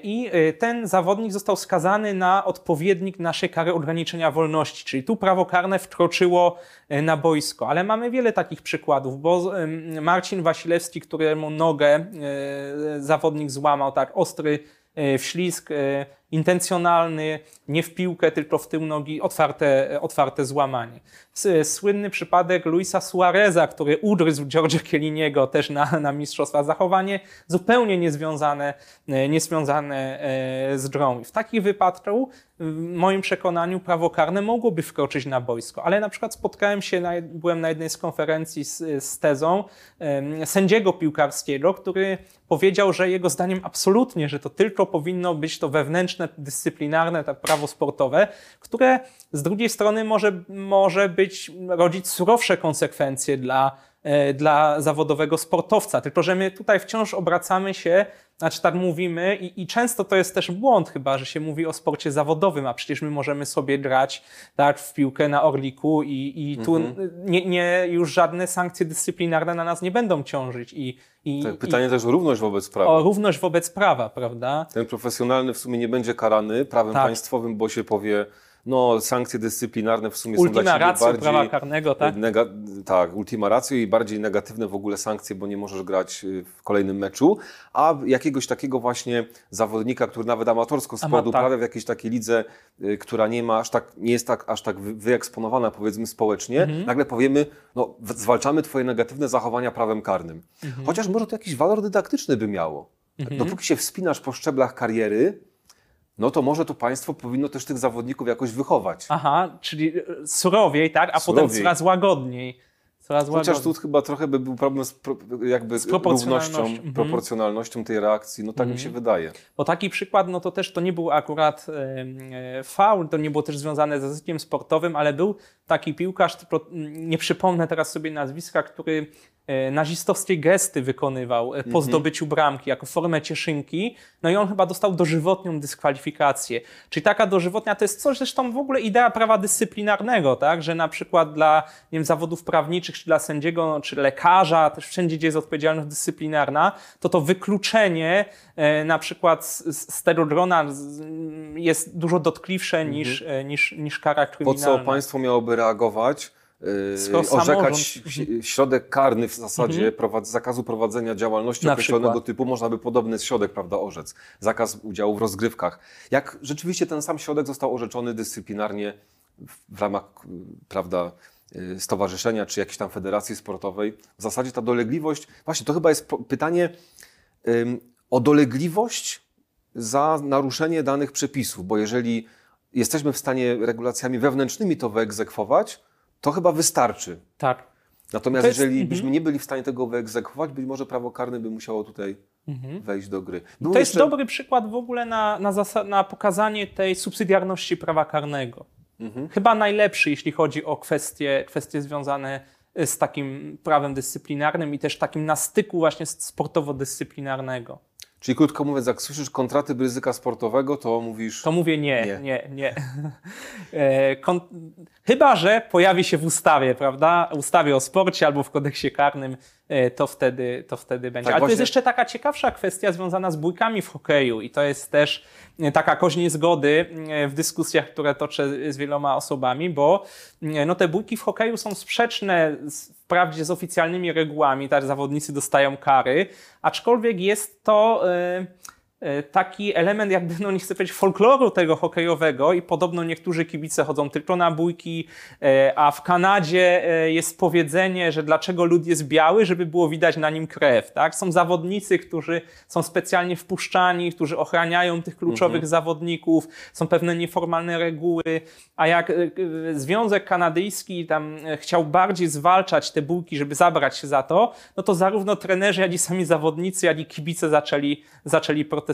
I ten zawodnik został skazany na odpowiednik naszej kary ograniczenia wolności, czyli tu prawo karne wkroczyło na boisko. Ale mamy wiele takich przykładów, bo Marcin Wasilewski, któremu nogę e, zawodnik złamał, tak, ostry e, wślizg, e, intencjonalny, nie w piłkę, tylko w tył nogi, otwarte, otwarte złamanie. Słynny przypadek Luisa Suareza, który ugryzł Georgia Kieliniego też na, na mistrzostwa. Zachowanie zupełnie niezwiązane, e, niezwiązane e, z grą. W takich wypadkach, w moim przekonaniu, prawo karne mogłoby wkroczyć na boisko, ale na przykład spotkałem się, na, byłem na jednej z konferencji z, z tezą sędziego piłkarskiego, który powiedział, że jego zdaniem absolutnie, że to tylko powinno być to wewnętrzne wewnętrzne, dyscyplinarne, tak prawo sportowe, które z drugiej strony może, może być, rodzić surowsze konsekwencje dla, e, dla zawodowego sportowca. Tylko, że my tutaj wciąż obracamy się, znaczy tak mówimy i, i często to jest też błąd chyba, że się mówi o sporcie zawodowym, a przecież my możemy sobie grać tak w piłkę na Orliku i, i tu nie, nie, już żadne sankcje dyscyplinarne na nas nie będą ciążyć i, i, Tak, pytanie też o równość wobec prawa. o równość wobec prawa, prawda? Ten profesjonalny w sumie nie będzie karany prawem Tak. państwowym, bo się powie, no sankcje dyscyplinarne w sumie są Ultima dla ciebie ratio bardziej... prawa karnego, tak? Nega, tak, ultima ratio i bardziej negatywne w ogóle sankcje, bo nie możesz grać y, w kolejnym meczu, a jakiegoś takiego właśnie zawodnika, który nawet amatorsko sport Ama- tak. w jakiejś takiej lidze, y, która nie ma aż tak, nie jest tak, aż tak wy- wyeksponowana powiedzmy społecznie, Mhm. nagle powiemy, no zwalczamy twoje negatywne zachowania prawem karnym. Mhm. Chociaż może to jakiś walor dydaktyczny by miało. Dopóki się wspinasz po szczeblach kariery, no to może to państwo powinno też tych zawodników jakoś wychować. Aha, czyli e, surowiej, tak? A potem Surowiej. coraz łagodniej. Coraz Chociaż łagodniej. tu chyba trochę by był problem z pro, jakby Z proporcjonalnością. równością, Mhm. proporcjonalnością tej reakcji. No tak mi się wydaje. Bo taki przykład, no to też to nie był akurat e, faul, to nie było też związane ze zykiem sportowym, ale był taki piłkarz, mm, nie przypomnę teraz sobie nazwiska, który nazistowskie gesty wykonywał e, po Mhm. zdobyciu bramki jako formę cieszynki, no i on chyba dostał dożywotnią dyskwalifikację. Czyli taka dożywotnia to jest coś, zresztą w ogóle idea prawa dyscyplinarnego, tak, że na przykład dla nie wiem, zawodów prawniczych, czy dla sędziego, czy lekarza, też wszędzie, gdzie jest odpowiedzialność dyscyplinarna, to to wykluczenie e, na przykład z, z tego grona jest dużo dotkliwsze niż, e, niż, niż kara Mhm. Po kryminalna. co państwo miałoby reagować? Yy, Skoro orzekać samorząd- Mhm. środek karny w zasadzie prowadz, zakazu prowadzenia działalności Na określonego przykład. typu, można by podobny środek prawda, orzec. Zakaz udziału w rozgrywkach. Jak rzeczywiście ten sam środek został orzeczony dyscyplinarnie w, ramach y, prawda, y, stowarzyszenia czy jakiejś tam federacji sportowej, w zasadzie ta dolegliwość, właśnie to chyba jest pytanie o dolegliwość za naruszenie danych przepisów, bo jeżeli jesteśmy w stanie regulacjami wewnętrznymi to wyegzekwować, to chyba wystarczy. Tak. Natomiast To jest- jeżeli mhm. byśmy nie byli w stanie tego wyegzekwować, być może prawo karne by musiało tutaj wejść do gry. Mhm. To jest jeszcze- dobry przykład w ogóle na, na, na pokazanie tej subsydiarności prawa karnego. Mhm. Chyba najlepszy, jeśli chodzi o kwestie, kwestie związane z takim prawem dyscyplinarnym i też takim na styku właśnie sportowo-dyscyplinarnego. Czyli krótko mówiąc, jak słyszysz kontratyp ryzyka sportowego, to mówisz... To mówię nie, Nie. nie, nie. *laughs* E, kon- Chyba, że pojawi się w ustawie, prawda? Ustawie o sporcie albo w kodeksie karnym, to wtedy, to wtedy będzie. Tak, Ale to jest jeszcze taka ciekawsza kwestia związana z bójkami w hokeju i to jest też e, taka kość niezgody e, w dyskusjach, które toczę z wieloma osobami, bo e, no, te bójki w hokeju są sprzeczne z, wprawdzie z oficjalnymi regułami, tak zawodnicy dostają kary, aczkolwiek jest to... e, e, taki element jakby, no nie chcę powiedzieć, folkloru tego hokejowego i podobno niektórzy kibice chodzą tylko na bójki, e, a w Kanadzie e, jest powiedzenie, że dlaczego lud jest biały, żeby było widać na nim krew, tak? Są zawodnicy, którzy są specjalnie wpuszczani, którzy ochraniają tych kluczowych zawodników, są pewne nieformalne reguły, a jak e, e, Związek Kanadyjski tam e, chciał bardziej zwalczać te bójki, żeby zabrać się za to, no to zarówno trenerzy, jak i sami zawodnicy, jak i kibice zaczęli, zaczęli protestować.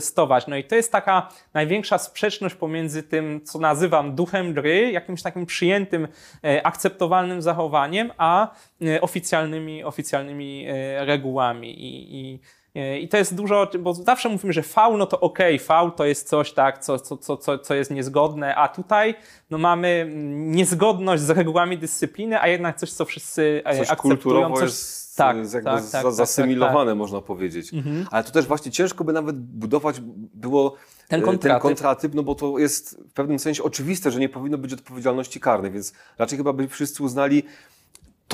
No i to jest taka największa sprzeczność pomiędzy tym, co nazywam duchem gry, jakimś takim przyjętym, e, akceptowalnym zachowaniem, a e, oficjalnymi, oficjalnymi e, regułami. I, i, i to jest dużo, bo zawsze mówimy, że faul, no to okej, faul to jest coś, tak, co, co, co, co, jest niezgodne, a tutaj no, mamy niezgodność z regułami dyscypliny, a jednak coś, co wszyscy e, Coś akceptują. kulturowo Coś, jest tak, jakby tak, tak, tak, zasymilowane, można powiedzieć. Mhm. Ale to też właśnie ciężko by nawet budować było Ten e, kontratyp. ten kontratyp, no bo to jest w pewnym sensie oczywiste, że nie powinno być odpowiedzialności karnej, więc raczej chyba by wszyscy uznali,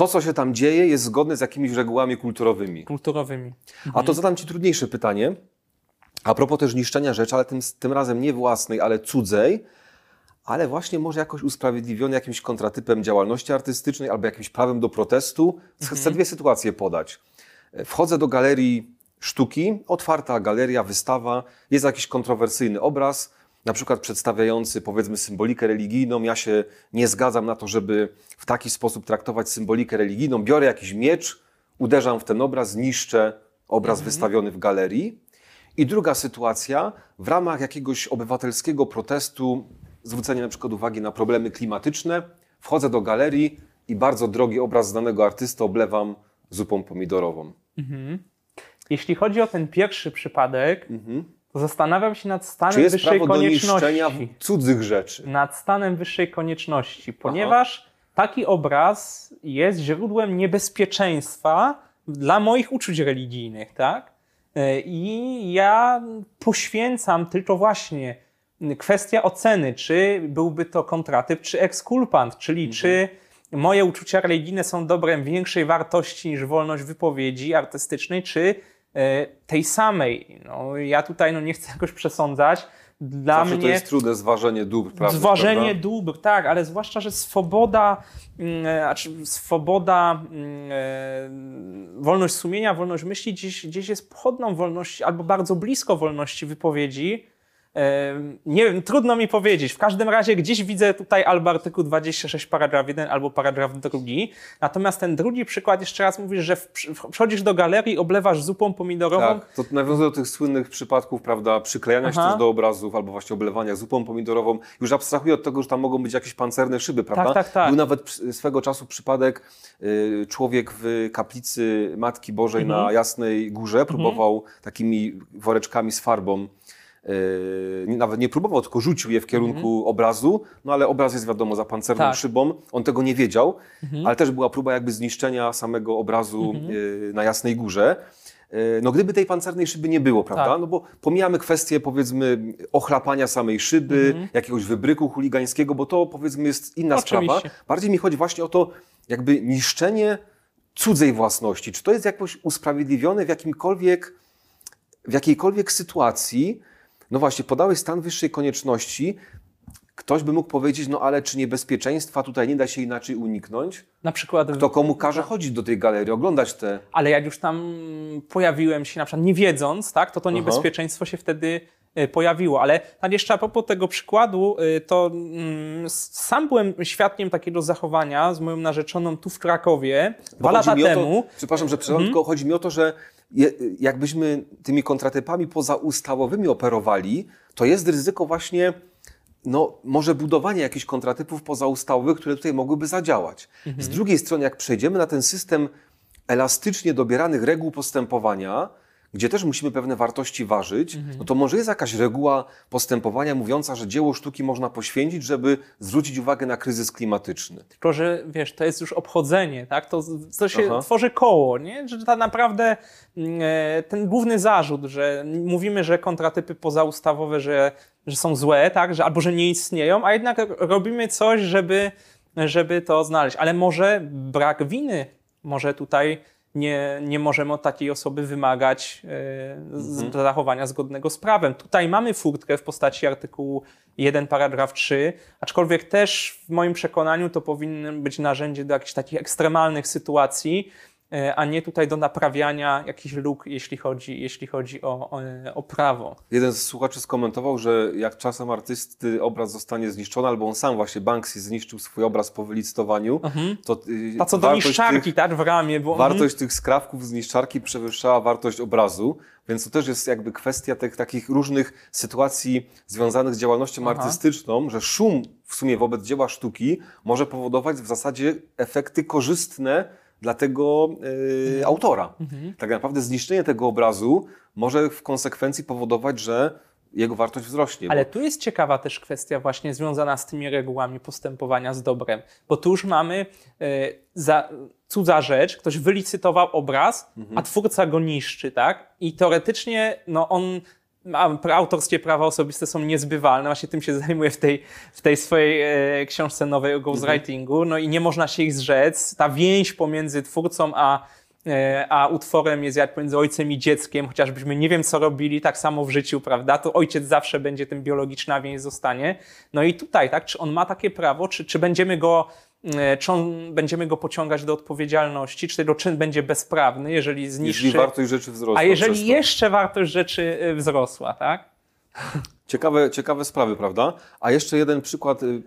to co się tam dzieje jest zgodne z jakimiś regułami kulturowymi. kulturowymi. A to zadam Ci trudniejsze pytanie. A propos też niszczenia rzeczy, ale tym, tym razem nie własnej, ale cudzej, ale właśnie może jakoś usprawiedliwiony jakimś kontratypem działalności artystycznej albo jakimś prawem do protestu. Chcę dwie sytuacje podać. Wchodzę do galerii sztuki, otwarta galeria, wystawa, jest jakiś kontrowersyjny obraz, na przykład przedstawiający powiedzmy symbolikę religijną. Ja się nie zgadzam na to, żeby w taki sposób traktować symbolikę religijną. Biorę jakiś miecz, uderzam w ten obraz, niszczę obraz wystawiony w galerii. I druga sytuacja, w ramach jakiegoś obywatelskiego protestu, zwrócenie na przykład uwagi na problemy klimatyczne, wchodzę do galerii i bardzo drogi obraz znanego artysty oblewam zupą pomidorową. Jeśli chodzi o ten pierwszy przypadek, to zastanawiam się nad stanem. Czy jest wyższej prawo do niszczenia konieczności. cudzych rzeczy? Nad stanem wyższej konieczności, ponieważ taki obraz jest źródłem niebezpieczeństwa dla moich uczuć religijnych, tak? E, I ja poświęcam tylko właśnie kwestia oceny, czy byłby to kontratyp, czy ekskulpant, czyli Mhm. czy moje uczucia religijne są dobrem większej wartości niż wolność wypowiedzi artystycznej, czy tej samej. No, ja tutaj no, nie chcę jakoś przesądzać. Dla Zawsze mnie to jest trudne zważenie dóbr, prawda? Zważenie prawda? dóbr, tak, ale zwłaszcza, że swoboda, e, znaczy swoboda, mm, e, wolność sumienia, wolność myśli gdzieś, gdzieś jest pochodną wolności albo bardzo blisko wolności wypowiedzi. Nie wiem, trudno mi powiedzieć. W każdym razie gdzieś widzę tutaj albo artykuł 26, paragraf 1, albo paragraf 2. Natomiast ten drugi przykład, jeszcze raz mówisz, że wchodzisz do galerii, oblewasz zupą pomidorową. Tak, to nawiązuje do tych słynnych przypadków, prawda, przyklejania się Aha. też do obrazów albo właśnie oblewania zupą pomidorową. Już abstrahuję od tego, że tam mogą być jakieś pancerne szyby, prawda? tak, tak. Był nawet swego czasu przypadek, y, człowiek w kaplicy Matki Bożej Mhm. na Jasnej Górze próbował takimi woreczkami z farbą nawet nie próbował, tylko rzucił je w kierunku obrazu, no ale obraz jest wiadomo za pancerną Mhm. Tak. szybą, on tego nie wiedział, ale też była próba jakby zniszczenia samego obrazu Mhm. y, na Jasnej Górze. Y, No gdyby tej pancernej szyby nie było, prawda? Tak. No bo pomijamy kwestię powiedzmy ochlapania samej szyby, jakiegoś wybryku chuligańskiego, bo to powiedzmy jest inna Mhm. Oczywiście. sprawa. Bardziej mi chodzi właśnie o to jakby niszczenie cudzej własności. Czy to jest jakoś usprawiedliwione w jakimkolwiek, w jakiejkolwiek sytuacji? No właśnie, podałeś stan wyższej konieczności. Ktoś by mógł powiedzieć, no ale czy niebezpieczeństwa tutaj nie da się inaczej uniknąć? Na przykład To komu każe chodzić do tej galerii, oglądać te... ale jak już tam pojawiłem się, na przykład nie wiedząc, tak, to to niebezpieczeństwo się wtedy e, pojawiło. Ale tak jeszcze a propos tego przykładu, e, to mm, sam byłem świadkiem takiego zachowania z moją narzeczoną tu w Krakowie Bo dwa lata to- temu. Przepraszam, że przerwam, tylko chodzi mi o to, że jakbyśmy tymi kontratypami pozaustawowymi operowali, to jest ryzyko właśnie, no może budowania jakichś kontratypów pozaustawowych, które tutaj mogłyby zadziałać. Z drugiej strony, jak przejdziemy na ten system elastycznie dobieranych reguł postępowania, gdzie też musimy pewne wartości ważyć, no to może jest jakaś reguła postępowania mówiąca, że dzieło sztuki można poświęcić, żeby zwrócić uwagę na kryzys klimatyczny. Tylko, że wiesz, to jest już obchodzenie, tak? To, to się Aha. tworzy koło, nie? Że tak naprawdę mm, e, ten główny zarzut, że mówimy, że kontratypy pozaustawowe, że, że są złe, tak? Że, albo że nie istnieją, a jednak robimy coś, żeby, żeby to znaleźć. Ale może brak winy, może tutaj nie, nie możemy od takiej osoby wymagać e, z zachowania zgodnego z prawem. Tutaj mamy furtkę w postaci artykułu 1, paragraf 3, aczkolwiek też w moim przekonaniu to powinno być narzędzie do jakichś takich ekstremalnych sytuacji, a nie tutaj do naprawiania jakichś luk, jeśli chodzi, jeśli chodzi o, o, o prawo. Jeden z słuchaczy skomentował, że jak czasem artysty obraz zostanie zniszczony, albo on sam właśnie Banksy zniszczył swój obraz po wylicytowaniu, to y, Ta co do niszczarki, tych, tak, w ramię, bo wartość tych skrawków z niszczarki przewyższała wartość obrazu, więc to też jest jakby kwestia tych takich różnych sytuacji związanych z działalnością Aha. artystyczną, że szum w sumie wobec dzieła sztuki może powodować w zasadzie efekty korzystne dla tego y, Mhm. autora. Tak naprawdę zniszczenie tego obrazu może w konsekwencji powodować, że jego wartość wzrośnie. Ale bo tu jest ciekawa też kwestia właśnie związana z tymi regułami postępowania z dobrem, bo tu już mamy e, za, cudza rzecz, ktoś wylicytował obraz, a twórca go niszczy, tak? I teoretycznie no on autorskie prawa osobiste są niezbywalne, właśnie tym się zajmuję w tej, w tej swojej e, książce nowej o ghostwritingu, no i nie można się ich zrzec. Ta więź pomiędzy twórcą a, e, a utworem jest jak pomiędzy ojcem i dzieckiem, chociażbyśmy nie wiem co robili, tak samo w życiu, prawda, to ojciec zawsze będzie tym biologiczna więź zostanie. No i tutaj, tak, czy on ma takie prawo, czy, czy będziemy go czy on, będziemy go pociągać do odpowiedzialności, czy tego czyn będzie bezprawny, jeżeli zniszczy... Jeśli wartość rzeczy wzrosła. A jeżeli jeszcze wartość rzeczy y, wzrosła, tak? Ciekawe, ciekawe sprawy, prawda? A jeszcze jeden przykład y,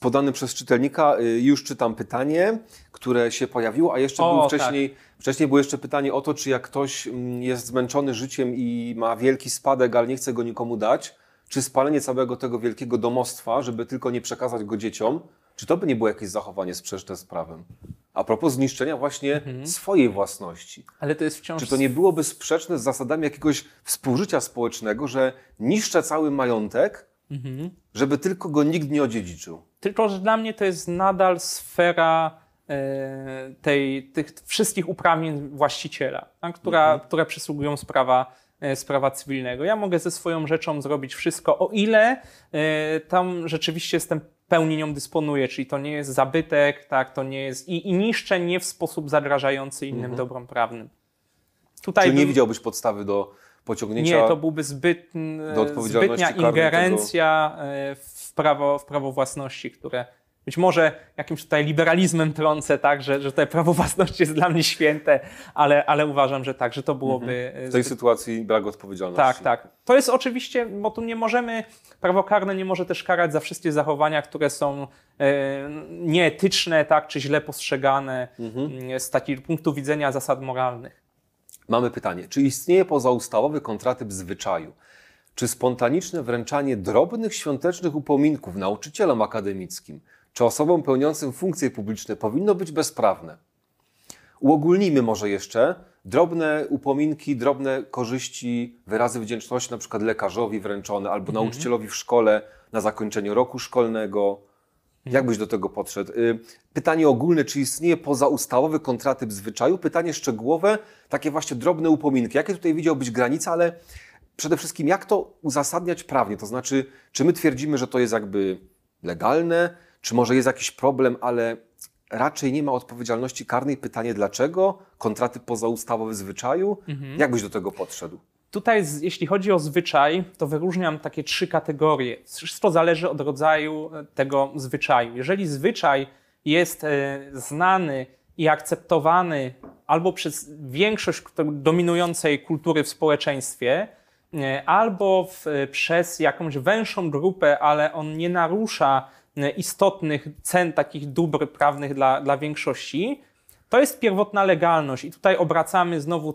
podany przez czytelnika. Już czytam pytanie, które się pojawiło, a jeszcze O, było wcześniej, wcześniej było jeszcze pytanie o to, czy jak ktoś mm, jest zmęczony życiem i ma wielki spadek, ale nie chce go nikomu dać, czy spalenie całego tego wielkiego domostwa, żeby tylko nie przekazać go dzieciom, czy to by nie było jakieś zachowanie sprzeczne z prawem? A propos zniszczenia właśnie swojej własności. Ale to jest wciąż. Czy to nie byłoby sprzeczne z zasadami jakiegoś współżycia społecznego, że niszczę cały majątek, żeby tylko go nikt nie odziedziczył? Tylko, że dla mnie to jest nadal sfera e, tej, tych wszystkich uprawnień właściciela, tak, która, które przysługują z prawa, e, z prawa cywilnego. Ja mogę ze swoją rzeczą zrobić wszystko, o ile e, tam rzeczywiście jestem pełni nią dysponuję, czyli to nie jest zabytek, tak, to nie jest i, i niszczę nie w sposób zagrażający innym dobrom prawnym. Tutaj Czy nie widziałbyś podstawy do pociągnięcia? nie, to byłby zbyt, zbytnia ingerencja e, w prawo, w prawo własności, które być może jakimś tutaj liberalizmem trącę, tak, że, że tutaj prawo własności jest dla mnie święte, ale, ale uważam, że tak, że to byłoby e, W tej sytuacji brak odpowiedzialności. tak, tak. To jest oczywiście, bo tu nie możemy, prawo karne nie może też karać za wszystkie zachowania, które są e, nieetyczne, tak, czy źle postrzegane m, z takiego punktu widzenia zasad moralnych. Mamy pytanie. Czy istnieje pozaustawowy kontratyp zwyczaju? Czy spontaniczne wręczanie drobnych świątecznych upominków nauczycielom akademickim czy osobom pełniącym funkcje publiczne powinno być bezprawne? Uogólnijmy może jeszcze drobne upominki, drobne korzyści, wyrazy wdzięczności, na przykład lekarzowi wręczone albo nauczycielowi w szkole na zakończeniu roku szkolnego. Jak byś do tego podszedł? Y, Pytanie ogólne, czy istnieje pozaustawowy kontratyp zwyczaju? Pytanie szczegółowe, takie właśnie drobne upominki. Jakie tutaj widziałbyś granice, ale przede wszystkim jak to uzasadniać prawnie? To znaczy, czy my twierdzimy, że to jest jakby legalne, czy może jest jakiś problem, ale raczej nie ma odpowiedzialności karnej? Pytanie dlaczego? Kontratyp pozaustawowy zwyczaju? Jak byś do tego podszedł? Tutaj, jeśli chodzi o zwyczaj, to wyróżniam takie trzy kategorie. Wszystko zależy od rodzaju e, tego zwyczaju. Jeżeli zwyczaj jest e, znany i akceptowany albo przez większość dominującej kultury w społeczeństwie, e, albo w, przez jakąś węższą grupę, ale on nie narusza istotnych cen, takich dóbr prawnych dla, dla większości, to jest pierwotna legalność i tutaj obracamy znowu,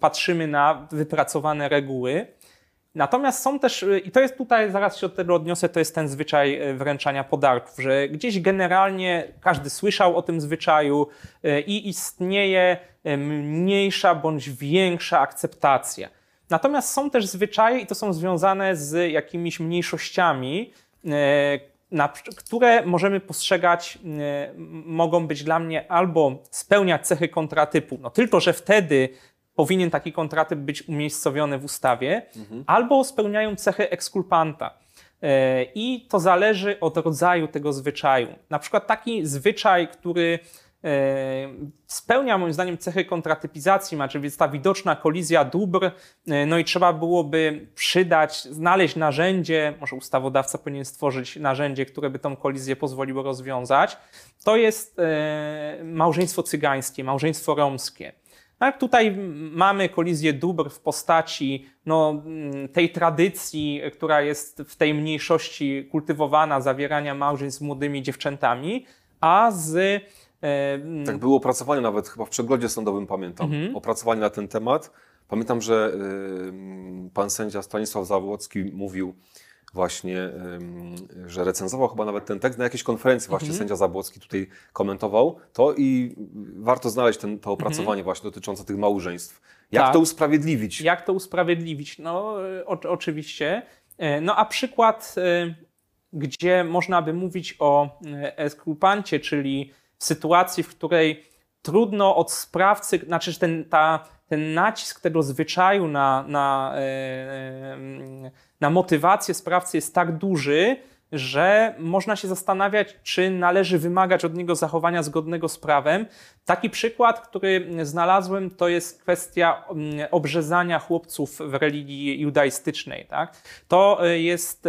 patrzymy na wypracowane reguły. Natomiast są też, y, i to jest tutaj, zaraz się od tego odniosę, to jest ten zwyczaj y, wręczania podarków, że gdzieś generalnie każdy słyszał o tym zwyczaju i istnieje mniejsza bądź większa akceptacja. Natomiast są też zwyczaje, i to są związane z jakimiś mniejszościami, e, na, które możemy postrzegać, m- mogą być dla mnie albo spełniać cechy kontratypu, no tylko, że wtedy powinien taki kontratyp być umiejscowiony w ustawie, albo spełniają cechy ekskulpanta. E, I to zależy od rodzaju tego zwyczaju. Na przykład taki zwyczaj, który spełnia moim zdaniem cechy kontratypizacji, ma, czyli jest ta widoczna kolizja dóbr, e, no i trzeba byłoby przydać, znaleźć narzędzie, może ustawodawca powinien stworzyć narzędzie, które by tą kolizję pozwoliło rozwiązać. To jest e, małżeństwo cygańskie, małżeństwo romskie. Tak, tutaj mamy kolizję dóbr w postaci no, tej tradycji, która jest w tej mniejszości kultywowana, zawierania małżeństw z młodymi dziewczętami, a z Tak było opracowanie nawet chyba w przeglądzie sądowym, pamiętam. Opracowanie na ten temat. Pamiętam, że y, pan sędzia Stanisław Zawłocki mówił właśnie, y, że recenzował chyba nawet ten tekst na jakiejś konferencji właśnie sędzia Zabłocki tutaj komentował to i warto znaleźć ten, to opracowanie właśnie dotyczące tych małżeństw. Jak Tak. to usprawiedliwić? Jak to usprawiedliwić? No, e, o, oczywiście. E, No a przykład, e, gdzie można by mówić o e, eskulpancie, czyli w sytuacji, w której trudno od sprawcy, znaczy ten, ta, ten nacisk tego zwyczaju na, na, e, e, na motywację sprawcy jest tak duży, że można się zastanawiać, czy należy wymagać od niego zachowania zgodnego z prawem. Taki przykład, który znalazłem, to jest kwestia mm, obrzezania chłopców w religii judaistycznej. Tak? To y, jest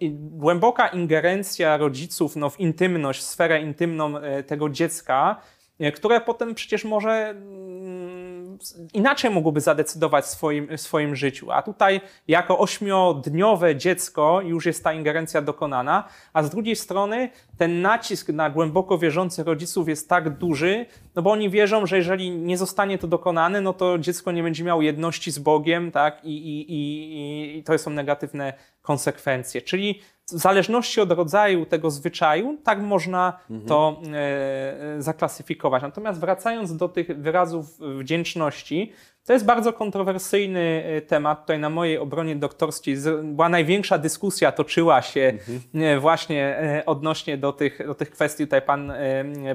i- głęboka ingerencja rodziców no, w intymność, w sferę intymną e, tego dziecka, e, które potem przecież może mm, inaczej mogłoby zadecydować w swoim, swoim życiu. A tutaj jako ośmiodniowe dziecko już jest ta ingerencja dokonana, a z drugiej strony ten nacisk na głęboko wierzących rodziców jest tak duży, no bo oni wierzą, że jeżeli nie zostanie to dokonane, no to dziecko nie będzie miało jedności z Bogiem, tak? I, i, i, i to są negatywne konsekwencje. Czyli w zależności od rodzaju tego zwyczaju, tak można mhm. to e, zaklasyfikować. Natomiast wracając do tych wyrazów wdzięczności, to jest bardzo kontrowersyjny e, temat. Tutaj na mojej obronie doktorskiej była największa dyskusja, toczyła się mhm. E, właśnie e, odnośnie do tych, do tych kwestii. Tutaj pan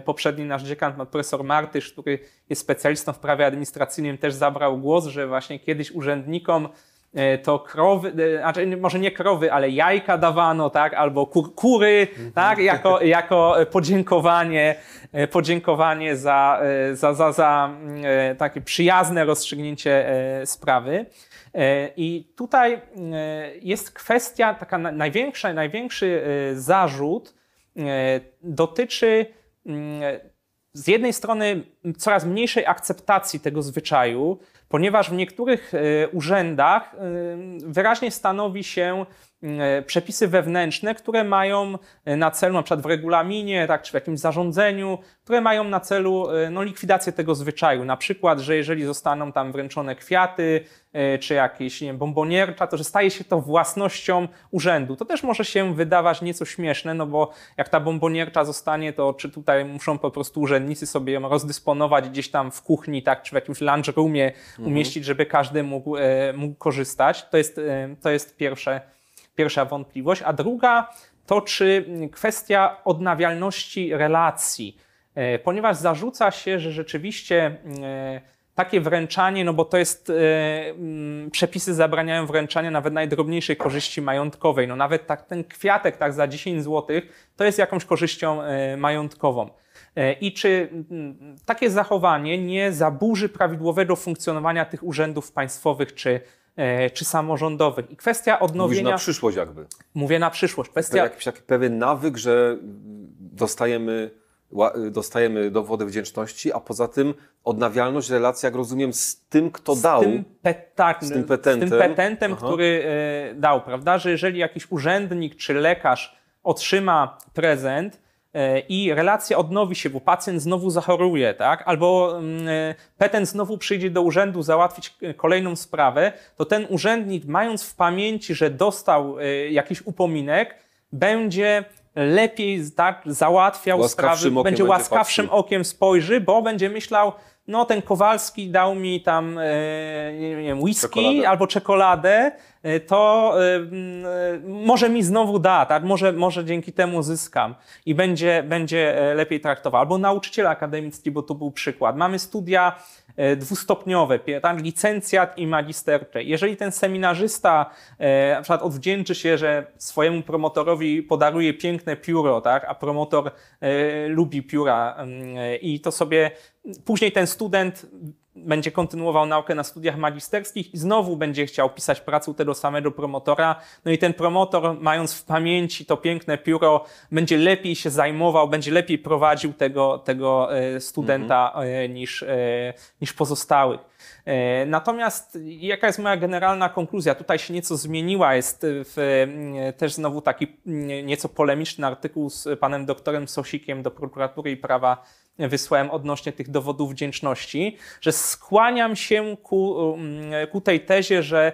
poprzedni nasz dziekan, pan profesor Martysz, który jest specjalistą w prawie administracyjnym, też zabrał głos, że właśnie kiedyś urzędnikom E, to krowy, e, znaczy może nie krowy, ale jajka dawano, tak, albo kur, kury, mhm. tak, jako, jako podziękowanie, e, podziękowanie za, za, za, za takie przyjazne rozstrzygnięcie sprawy. I tutaj jest kwestia, taka największa, największy zarzut dotyczy z jednej strony coraz mniejszej akceptacji tego zwyczaju, ponieważ w niektórych e, urzędach e, wyraźnie stanowi się przepisy wewnętrzne, które mają na celu, na przykład w regulaminie, tak, czy w jakimś zarządzeniu, które mają na celu no, likwidację tego zwyczaju. Na przykład, że jeżeli zostaną tam wręczone kwiaty, czy jakieś nie wiem, bomboniercza, to że staje się to własnością urzędu. To też może się wydawać nieco śmieszne, no bo jak ta bomboniercza zostanie, to czy tutaj muszą po prostu urzędnicy sobie ją rozdysponować gdzieś tam w kuchni, tak, czy w jakimś lunch roomie mhm. umieścić, żeby każdy mógł, e, mógł korzystać. To jest, e, to jest pierwsze, pierwsza wątpliwość. A druga to, czy kwestia odnawialności relacji, e, ponieważ zarzuca się, że rzeczywiście takie wręczanie, no bo to jest, przepisy zabraniają wręczania nawet najdrobniejszej korzyści majątkowej. No nawet tak, ten kwiatek tak za 10 zł to jest jakąś korzyścią majątkową. E, i czy mm, takie zachowanie nie zaburzy prawidłowego funkcjonowania tych urzędów państwowych czy, e, czy samorządowych. I kwestia odnowienia... Mówisz na przyszłość jakby. Mówię na przyszłość. Kwestia... Jakiś taki pewien nawyk, że dostajemy dostajemy dowody wdzięczności, a poza tym odnawialność relacji, jak rozumiem, z tym, kto z dał. Tym tak, z tym petentem, z tym petentem który e, dał, prawda? Że jeżeli jakiś urzędnik czy lekarz otrzyma prezent, E, i relacja odnowi się, bo pacjent znowu zachoruje, tak? albo mm, e, petent znowu przyjdzie do urzędu załatwić e, kolejną sprawę, to ten urzędnik, mając w pamięci, że dostał jakiś upominek, będzie lepiej tak, załatwiał sprawy, będzie łaskawszym okiem spojrzy, bo będzie myślał, no ten Kowalski dał mi tam e, nie wiem, whisky czekoladę. albo czekoladę, e, to e, może mi znowu da, tak? może, może dzięki temu zyskam i będzie, będzie lepiej traktował. Albo nauczyciel akademicki, bo to był przykład. Mamy studia dwustopniowe, tak? licencjat i magistercze. Jeżeli ten seminarzysta na przykład odwdzięczy się, że swojemu promotorowi podaruje piękne pióro, tak? a promotor lubi pióra i to sobie Później ten student będzie kontynuował naukę na studiach magisterskich i znowu będzie chciał pisać pracę u tego samego promotora. No i ten promotor, mając w pamięci to piękne pióro, będzie lepiej się zajmował, będzie lepiej prowadził tego, tego e, studenta mhm. niż, e, niż pozostałych. Natomiast jaka jest moja generalna konkluzja? Tutaj się nieco zmieniła. Jest w, też znowu taki nieco polemiczny artykuł z panem doktorem Sosikiem do prokuratury i prawa wysłałem odnośnie tych dowodów wdzięczności, że skłaniam się ku, mm, ku tej tezie, że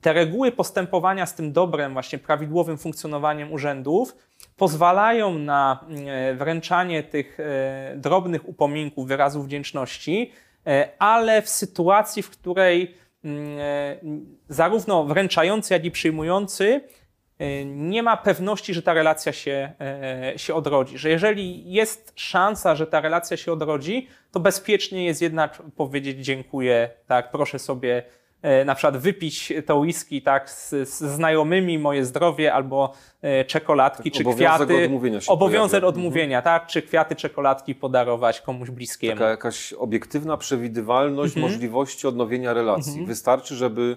te reguły postępowania z tym dobrem, właśnie prawidłowym funkcjonowaniem urzędów, pozwalają na mm, wręczanie tych e, drobnych upominków, wyrazów wdzięczności, e, ale w sytuacji, w której mm, e, zarówno wręczający, jak i przyjmujący E, nie ma pewności, że ta relacja się, e, się odrodzi. Że jeżeli jest szansa, że ta relacja się odrodzi, to bezpiecznie jest jednak powiedzieć dziękuję, tak, proszę sobie e, na przykład wypić to whisky tak, z, z znajomymi, moje zdrowie, albo czekoladki, tak, czy obowiązek kwiaty. Odmówienia się obowiązek pojawia. odmówienia, mhm. tak, czy kwiaty, czekoladki podarować komuś bliskiemu. Taka jakaś obiektywna przewidywalność mhm. możliwości odnowienia relacji. Mhm. Wystarczy, żeby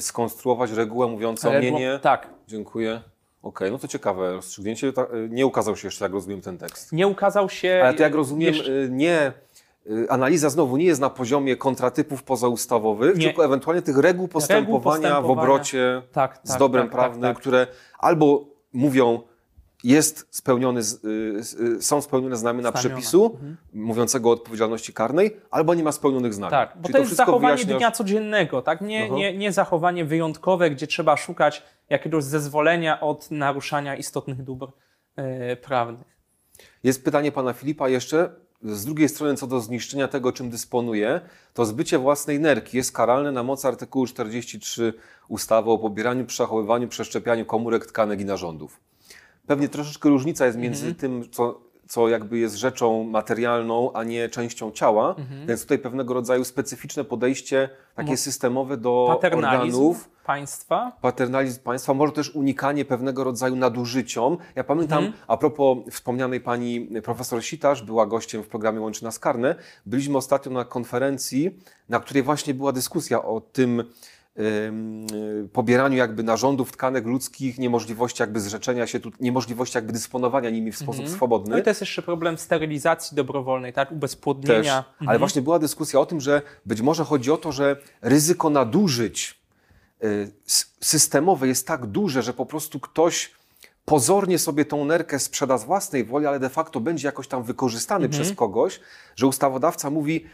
skonstruować regułę mówiącą nie, nie. Tak. Dziękuję. Okej, okay, no to ciekawe rozstrzygnięcie. Y, nie ukazał się jeszcze, jak rozumiem, ten tekst. Nie ukazał się. Ale to jak rozumiem, jeszcze... Y, nie y, analiza znowu nie jest na poziomie kontratypów pozaustawowych, Nie. tylko ewentualnie tych reguł postępowania, w postępowania. obrocie Tak, z tak, dobrem tak, prawnym, tak, tak. które albo mówią, jest spełniony, y, y, są spełnione znamiona Znamiona. przepisu Mhm. mówiącego o odpowiedzialności karnej, albo nie ma spełnionych znamion. Tak, bo Czyli to jest wszystko zachowanie dnia codziennego, tak? Nie, Aha. nie, nie zachowanie wyjątkowe, gdzie trzeba szukać jakiegoś zezwolenia od naruszania istotnych dóbr e, prawnych. Jest pytanie pana Filipa jeszcze. Z drugiej strony, co do zniszczenia tego, czym dysponuje, to zbycie własnej nerki jest karalne na mocy artykułu 43 ustawy o pobieraniu, przechowywaniu, przeszczepianiu komórek, tkanek i narządów. Pewnie troszeczkę różnica jest między Mhm. tym, co, co jakby jest rzeczą materialną, a nie częścią ciała, Mhm. więc tutaj pewnego rodzaju specyficzne podejście, takie Mo- systemowe do Paternalizm organów państwa. paternalizm państwa, może też unikanie pewnego rodzaju nadużyciom. Ja pamiętam, Mhm. a propos wspomnianej pani profesor Sitarz, była gościem w programie Łączy nas karne. Byliśmy ostatnio na konferencji, na której właśnie była dyskusja o tym ym, pobieraniu jakby narządów tkanek ludzkich, niemożliwości jakby zrzeczenia się, tu, niemożliwości jakby dysponowania nimi w sposób Mhm. swobodny. No i to jest jeszcze problem sterylizacji dobrowolnej, tak? Też, Ubezpłodnienia. ale Mhm. właśnie była dyskusja o tym, że być może chodzi o to, że ryzyko nadużyć y, systemowe jest tak duże, że po prostu ktoś pozornie sobie tą nerkę sprzeda z własnej woli, ale de facto będzie jakoś tam wykorzystany Mhm. przez kogoś, że ustawodawca mówi,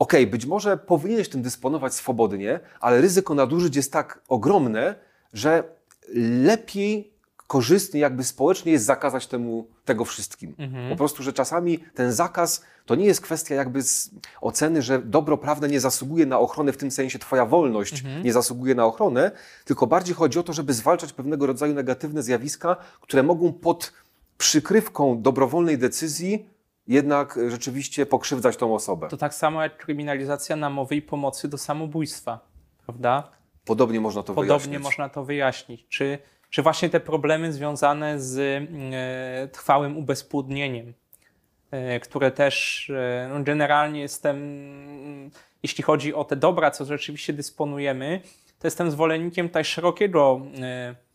ok, być może powinieneś tym dysponować swobodnie, ale ryzyko nadużyć jest tak ogromne, że lepiej, korzystnie, jakby społecznie jest zakazać temu, tego wszystkim. Mhm. Po prostu, że czasami ten zakaz to nie jest kwestia jakby oceny, że dobro prawne nie zasługuje na ochronę, w tym sensie twoja wolność Mhm. nie zasługuje na ochronę, tylko bardziej chodzi o to, żeby zwalczać pewnego rodzaju negatywne zjawiska, które mogą pod przykrywką dobrowolnej decyzji jednak e, rzeczywiście pokrzywdzać tą osobę. To tak samo jak kryminalizacja namowy i pomocy do samobójstwa, prawda? Podobnie można to Podobnie wyjaśnić. można to wyjaśnić. Czy, czy właśnie te problemy związane z e, trwałym ubezpłodnieniem, e, które też e, no generalnie jestem, mm, jeśli chodzi o te dobra, co rzeczywiście dysponujemy, to jestem zwolennikiem tutaj szerokiego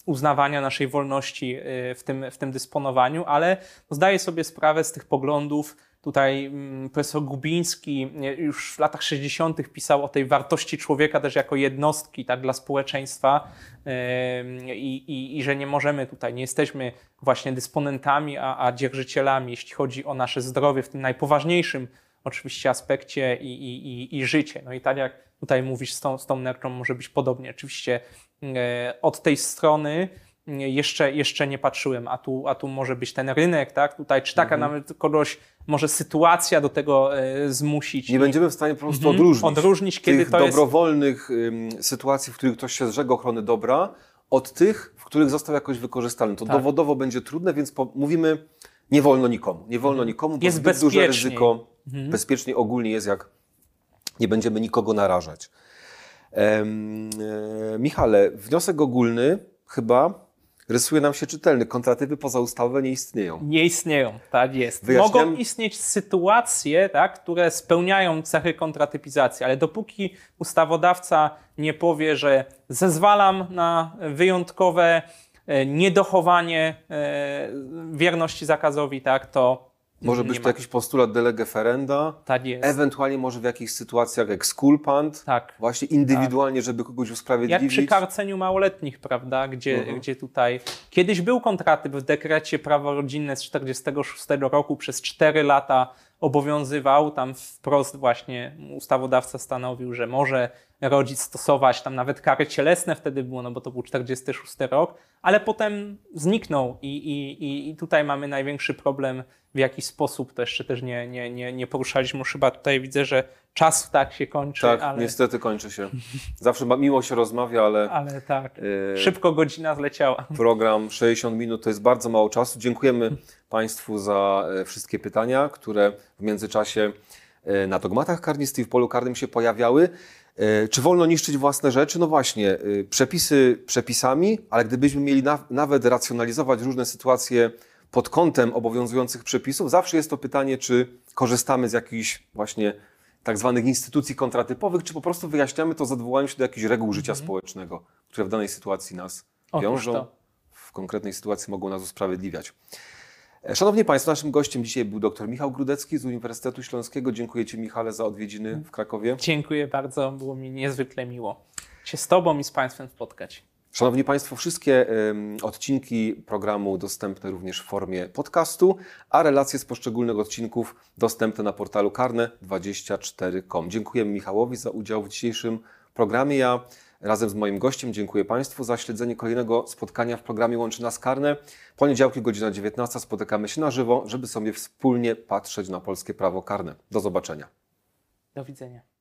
uznawania naszej wolności e, w tym, w tym dysponowaniu, ale zdaję sobie sprawę z tych poglądów. Tutaj mm, profesor Gubiński już w latach 60. pisał o tej wartości człowieka też jako jednostki tak, dla społeczeństwa em, i, i, i że nie możemy tutaj, nie jesteśmy właśnie dysponentami, a, a dzierżycielami, jeśli chodzi o nasze zdrowie w tym najpoważniejszym oczywiście aspekcie i, i, i, i życie. No i tak jak tutaj mówisz, z tą, z tą może być podobnie. Oczywiście od tej strony e, jeszcze, jeszcze nie patrzyłem, a tu, a tu może być ten rynek, tak? Tutaj, czy taka Mhm. nawet kogoś może sytuacja do tego e, zmusić. Nie I- będziemy w stanie po prostu Mhm. odróżnić, Odróżnić, tych jest- dobrowolnych ym, sytuacji, w których ktoś się zrzega ochrony dobra, od tych, w których został jakoś wykorzystany. To Tak. dowodowo będzie trudne, więc po, mówimy, nie wolno nikomu. Nie wolno nikomu, bo Jest zbyt duże ryzyko. Mhm. Bezpiecznie ogólnie jest, jak nie będziemy nikogo narażać. E, Michale, wniosek ogólny chyba rysuje nam się czytelny. Kontratypy pozaustawowe nie istnieją. Nie istnieją, tak jest. Wyjaśniam- Mogą istnieć sytuacje, tak, które spełniają cechy kontratypizacji, ale dopóki ustawodawca nie powie, że zezwalam na wyjątkowe e, niedochowanie e, wierności zakazowi, tak, to Może być ma. to jakiś postulat de lege ferenda, Tak jest. ewentualnie może w jakichś sytuacjach exculpant, tak. właśnie indywidualnie, żeby kogoś Jak usprawiedliwić. przy karceniu małoletnich, prawda, gdzie, Mhm. gdzie tutaj kiedyś był kontratyp w dekrecie prawo rodzinne z 46 roku, przez 4 lata obowiązywał, tam wprost właśnie ustawodawca stanowił, że może rodzic stosować, tam nawet kary cielesne wtedy było, no bo to był 46 rok, ale potem zniknął i, i, i- tutaj mamy największy problem, w jaki sposób, to jeszcze też nie, nie, nie, nie poruszaliśmy, chyba tutaj widzę, że czas tak się kończy, Tak, ale, niestety kończy się. Zawsze miło się rozmawia, ale *laughs* ale tak, e, szybko godzina zleciała. program 60 minut to jest bardzo mało czasu. Dziękujemy *laughs* Państwu za e, wszystkie pytania, które w międzyczasie e, na dogmatach karnistych i w polu karnym się pojawiały. E, Czy wolno niszczyć własne rzeczy? No właśnie, e, przepisy przepisami, ale gdybyśmy mieli na, nawet racjonalizować różne sytuacje pod kątem obowiązujących przepisów, zawsze jest to pytanie, czy korzystamy z jakichś właśnie tak zwanych instytucji kontratypowych, czy po prostu wyjaśniamy to z odwołaniem się do jakichś reguł życia społecznego, które w danej sytuacji nas Otóż wiążą, to. w konkretnej sytuacji mogą nas usprawiedliwiać. Szanowni Państwo, naszym gościem dzisiaj był dr Michał Grudecki z Uniwersytetu Śląskiego. Dziękuję Ci, Michale, za odwiedziny w Krakowie. Dziękuję bardzo, było mi niezwykle miło się z Tobą i z Państwem spotkać. Szanowni Państwo, wszystkie odcinki programu dostępne również w formie podcastu, a relacje z poszczególnych odcinków dostępne na portalu karne24.com. Dziękujemy Michałowi za udział w dzisiejszym programie. Ja razem z moim gościem dziękuję Państwu za śledzenie kolejnego spotkania w programie Łączy Nas Karne. Poniedziałki, godzina 19 spotykamy się na żywo, żeby sobie wspólnie patrzeć na polskie prawo karne. Do zobaczenia. Do widzenia.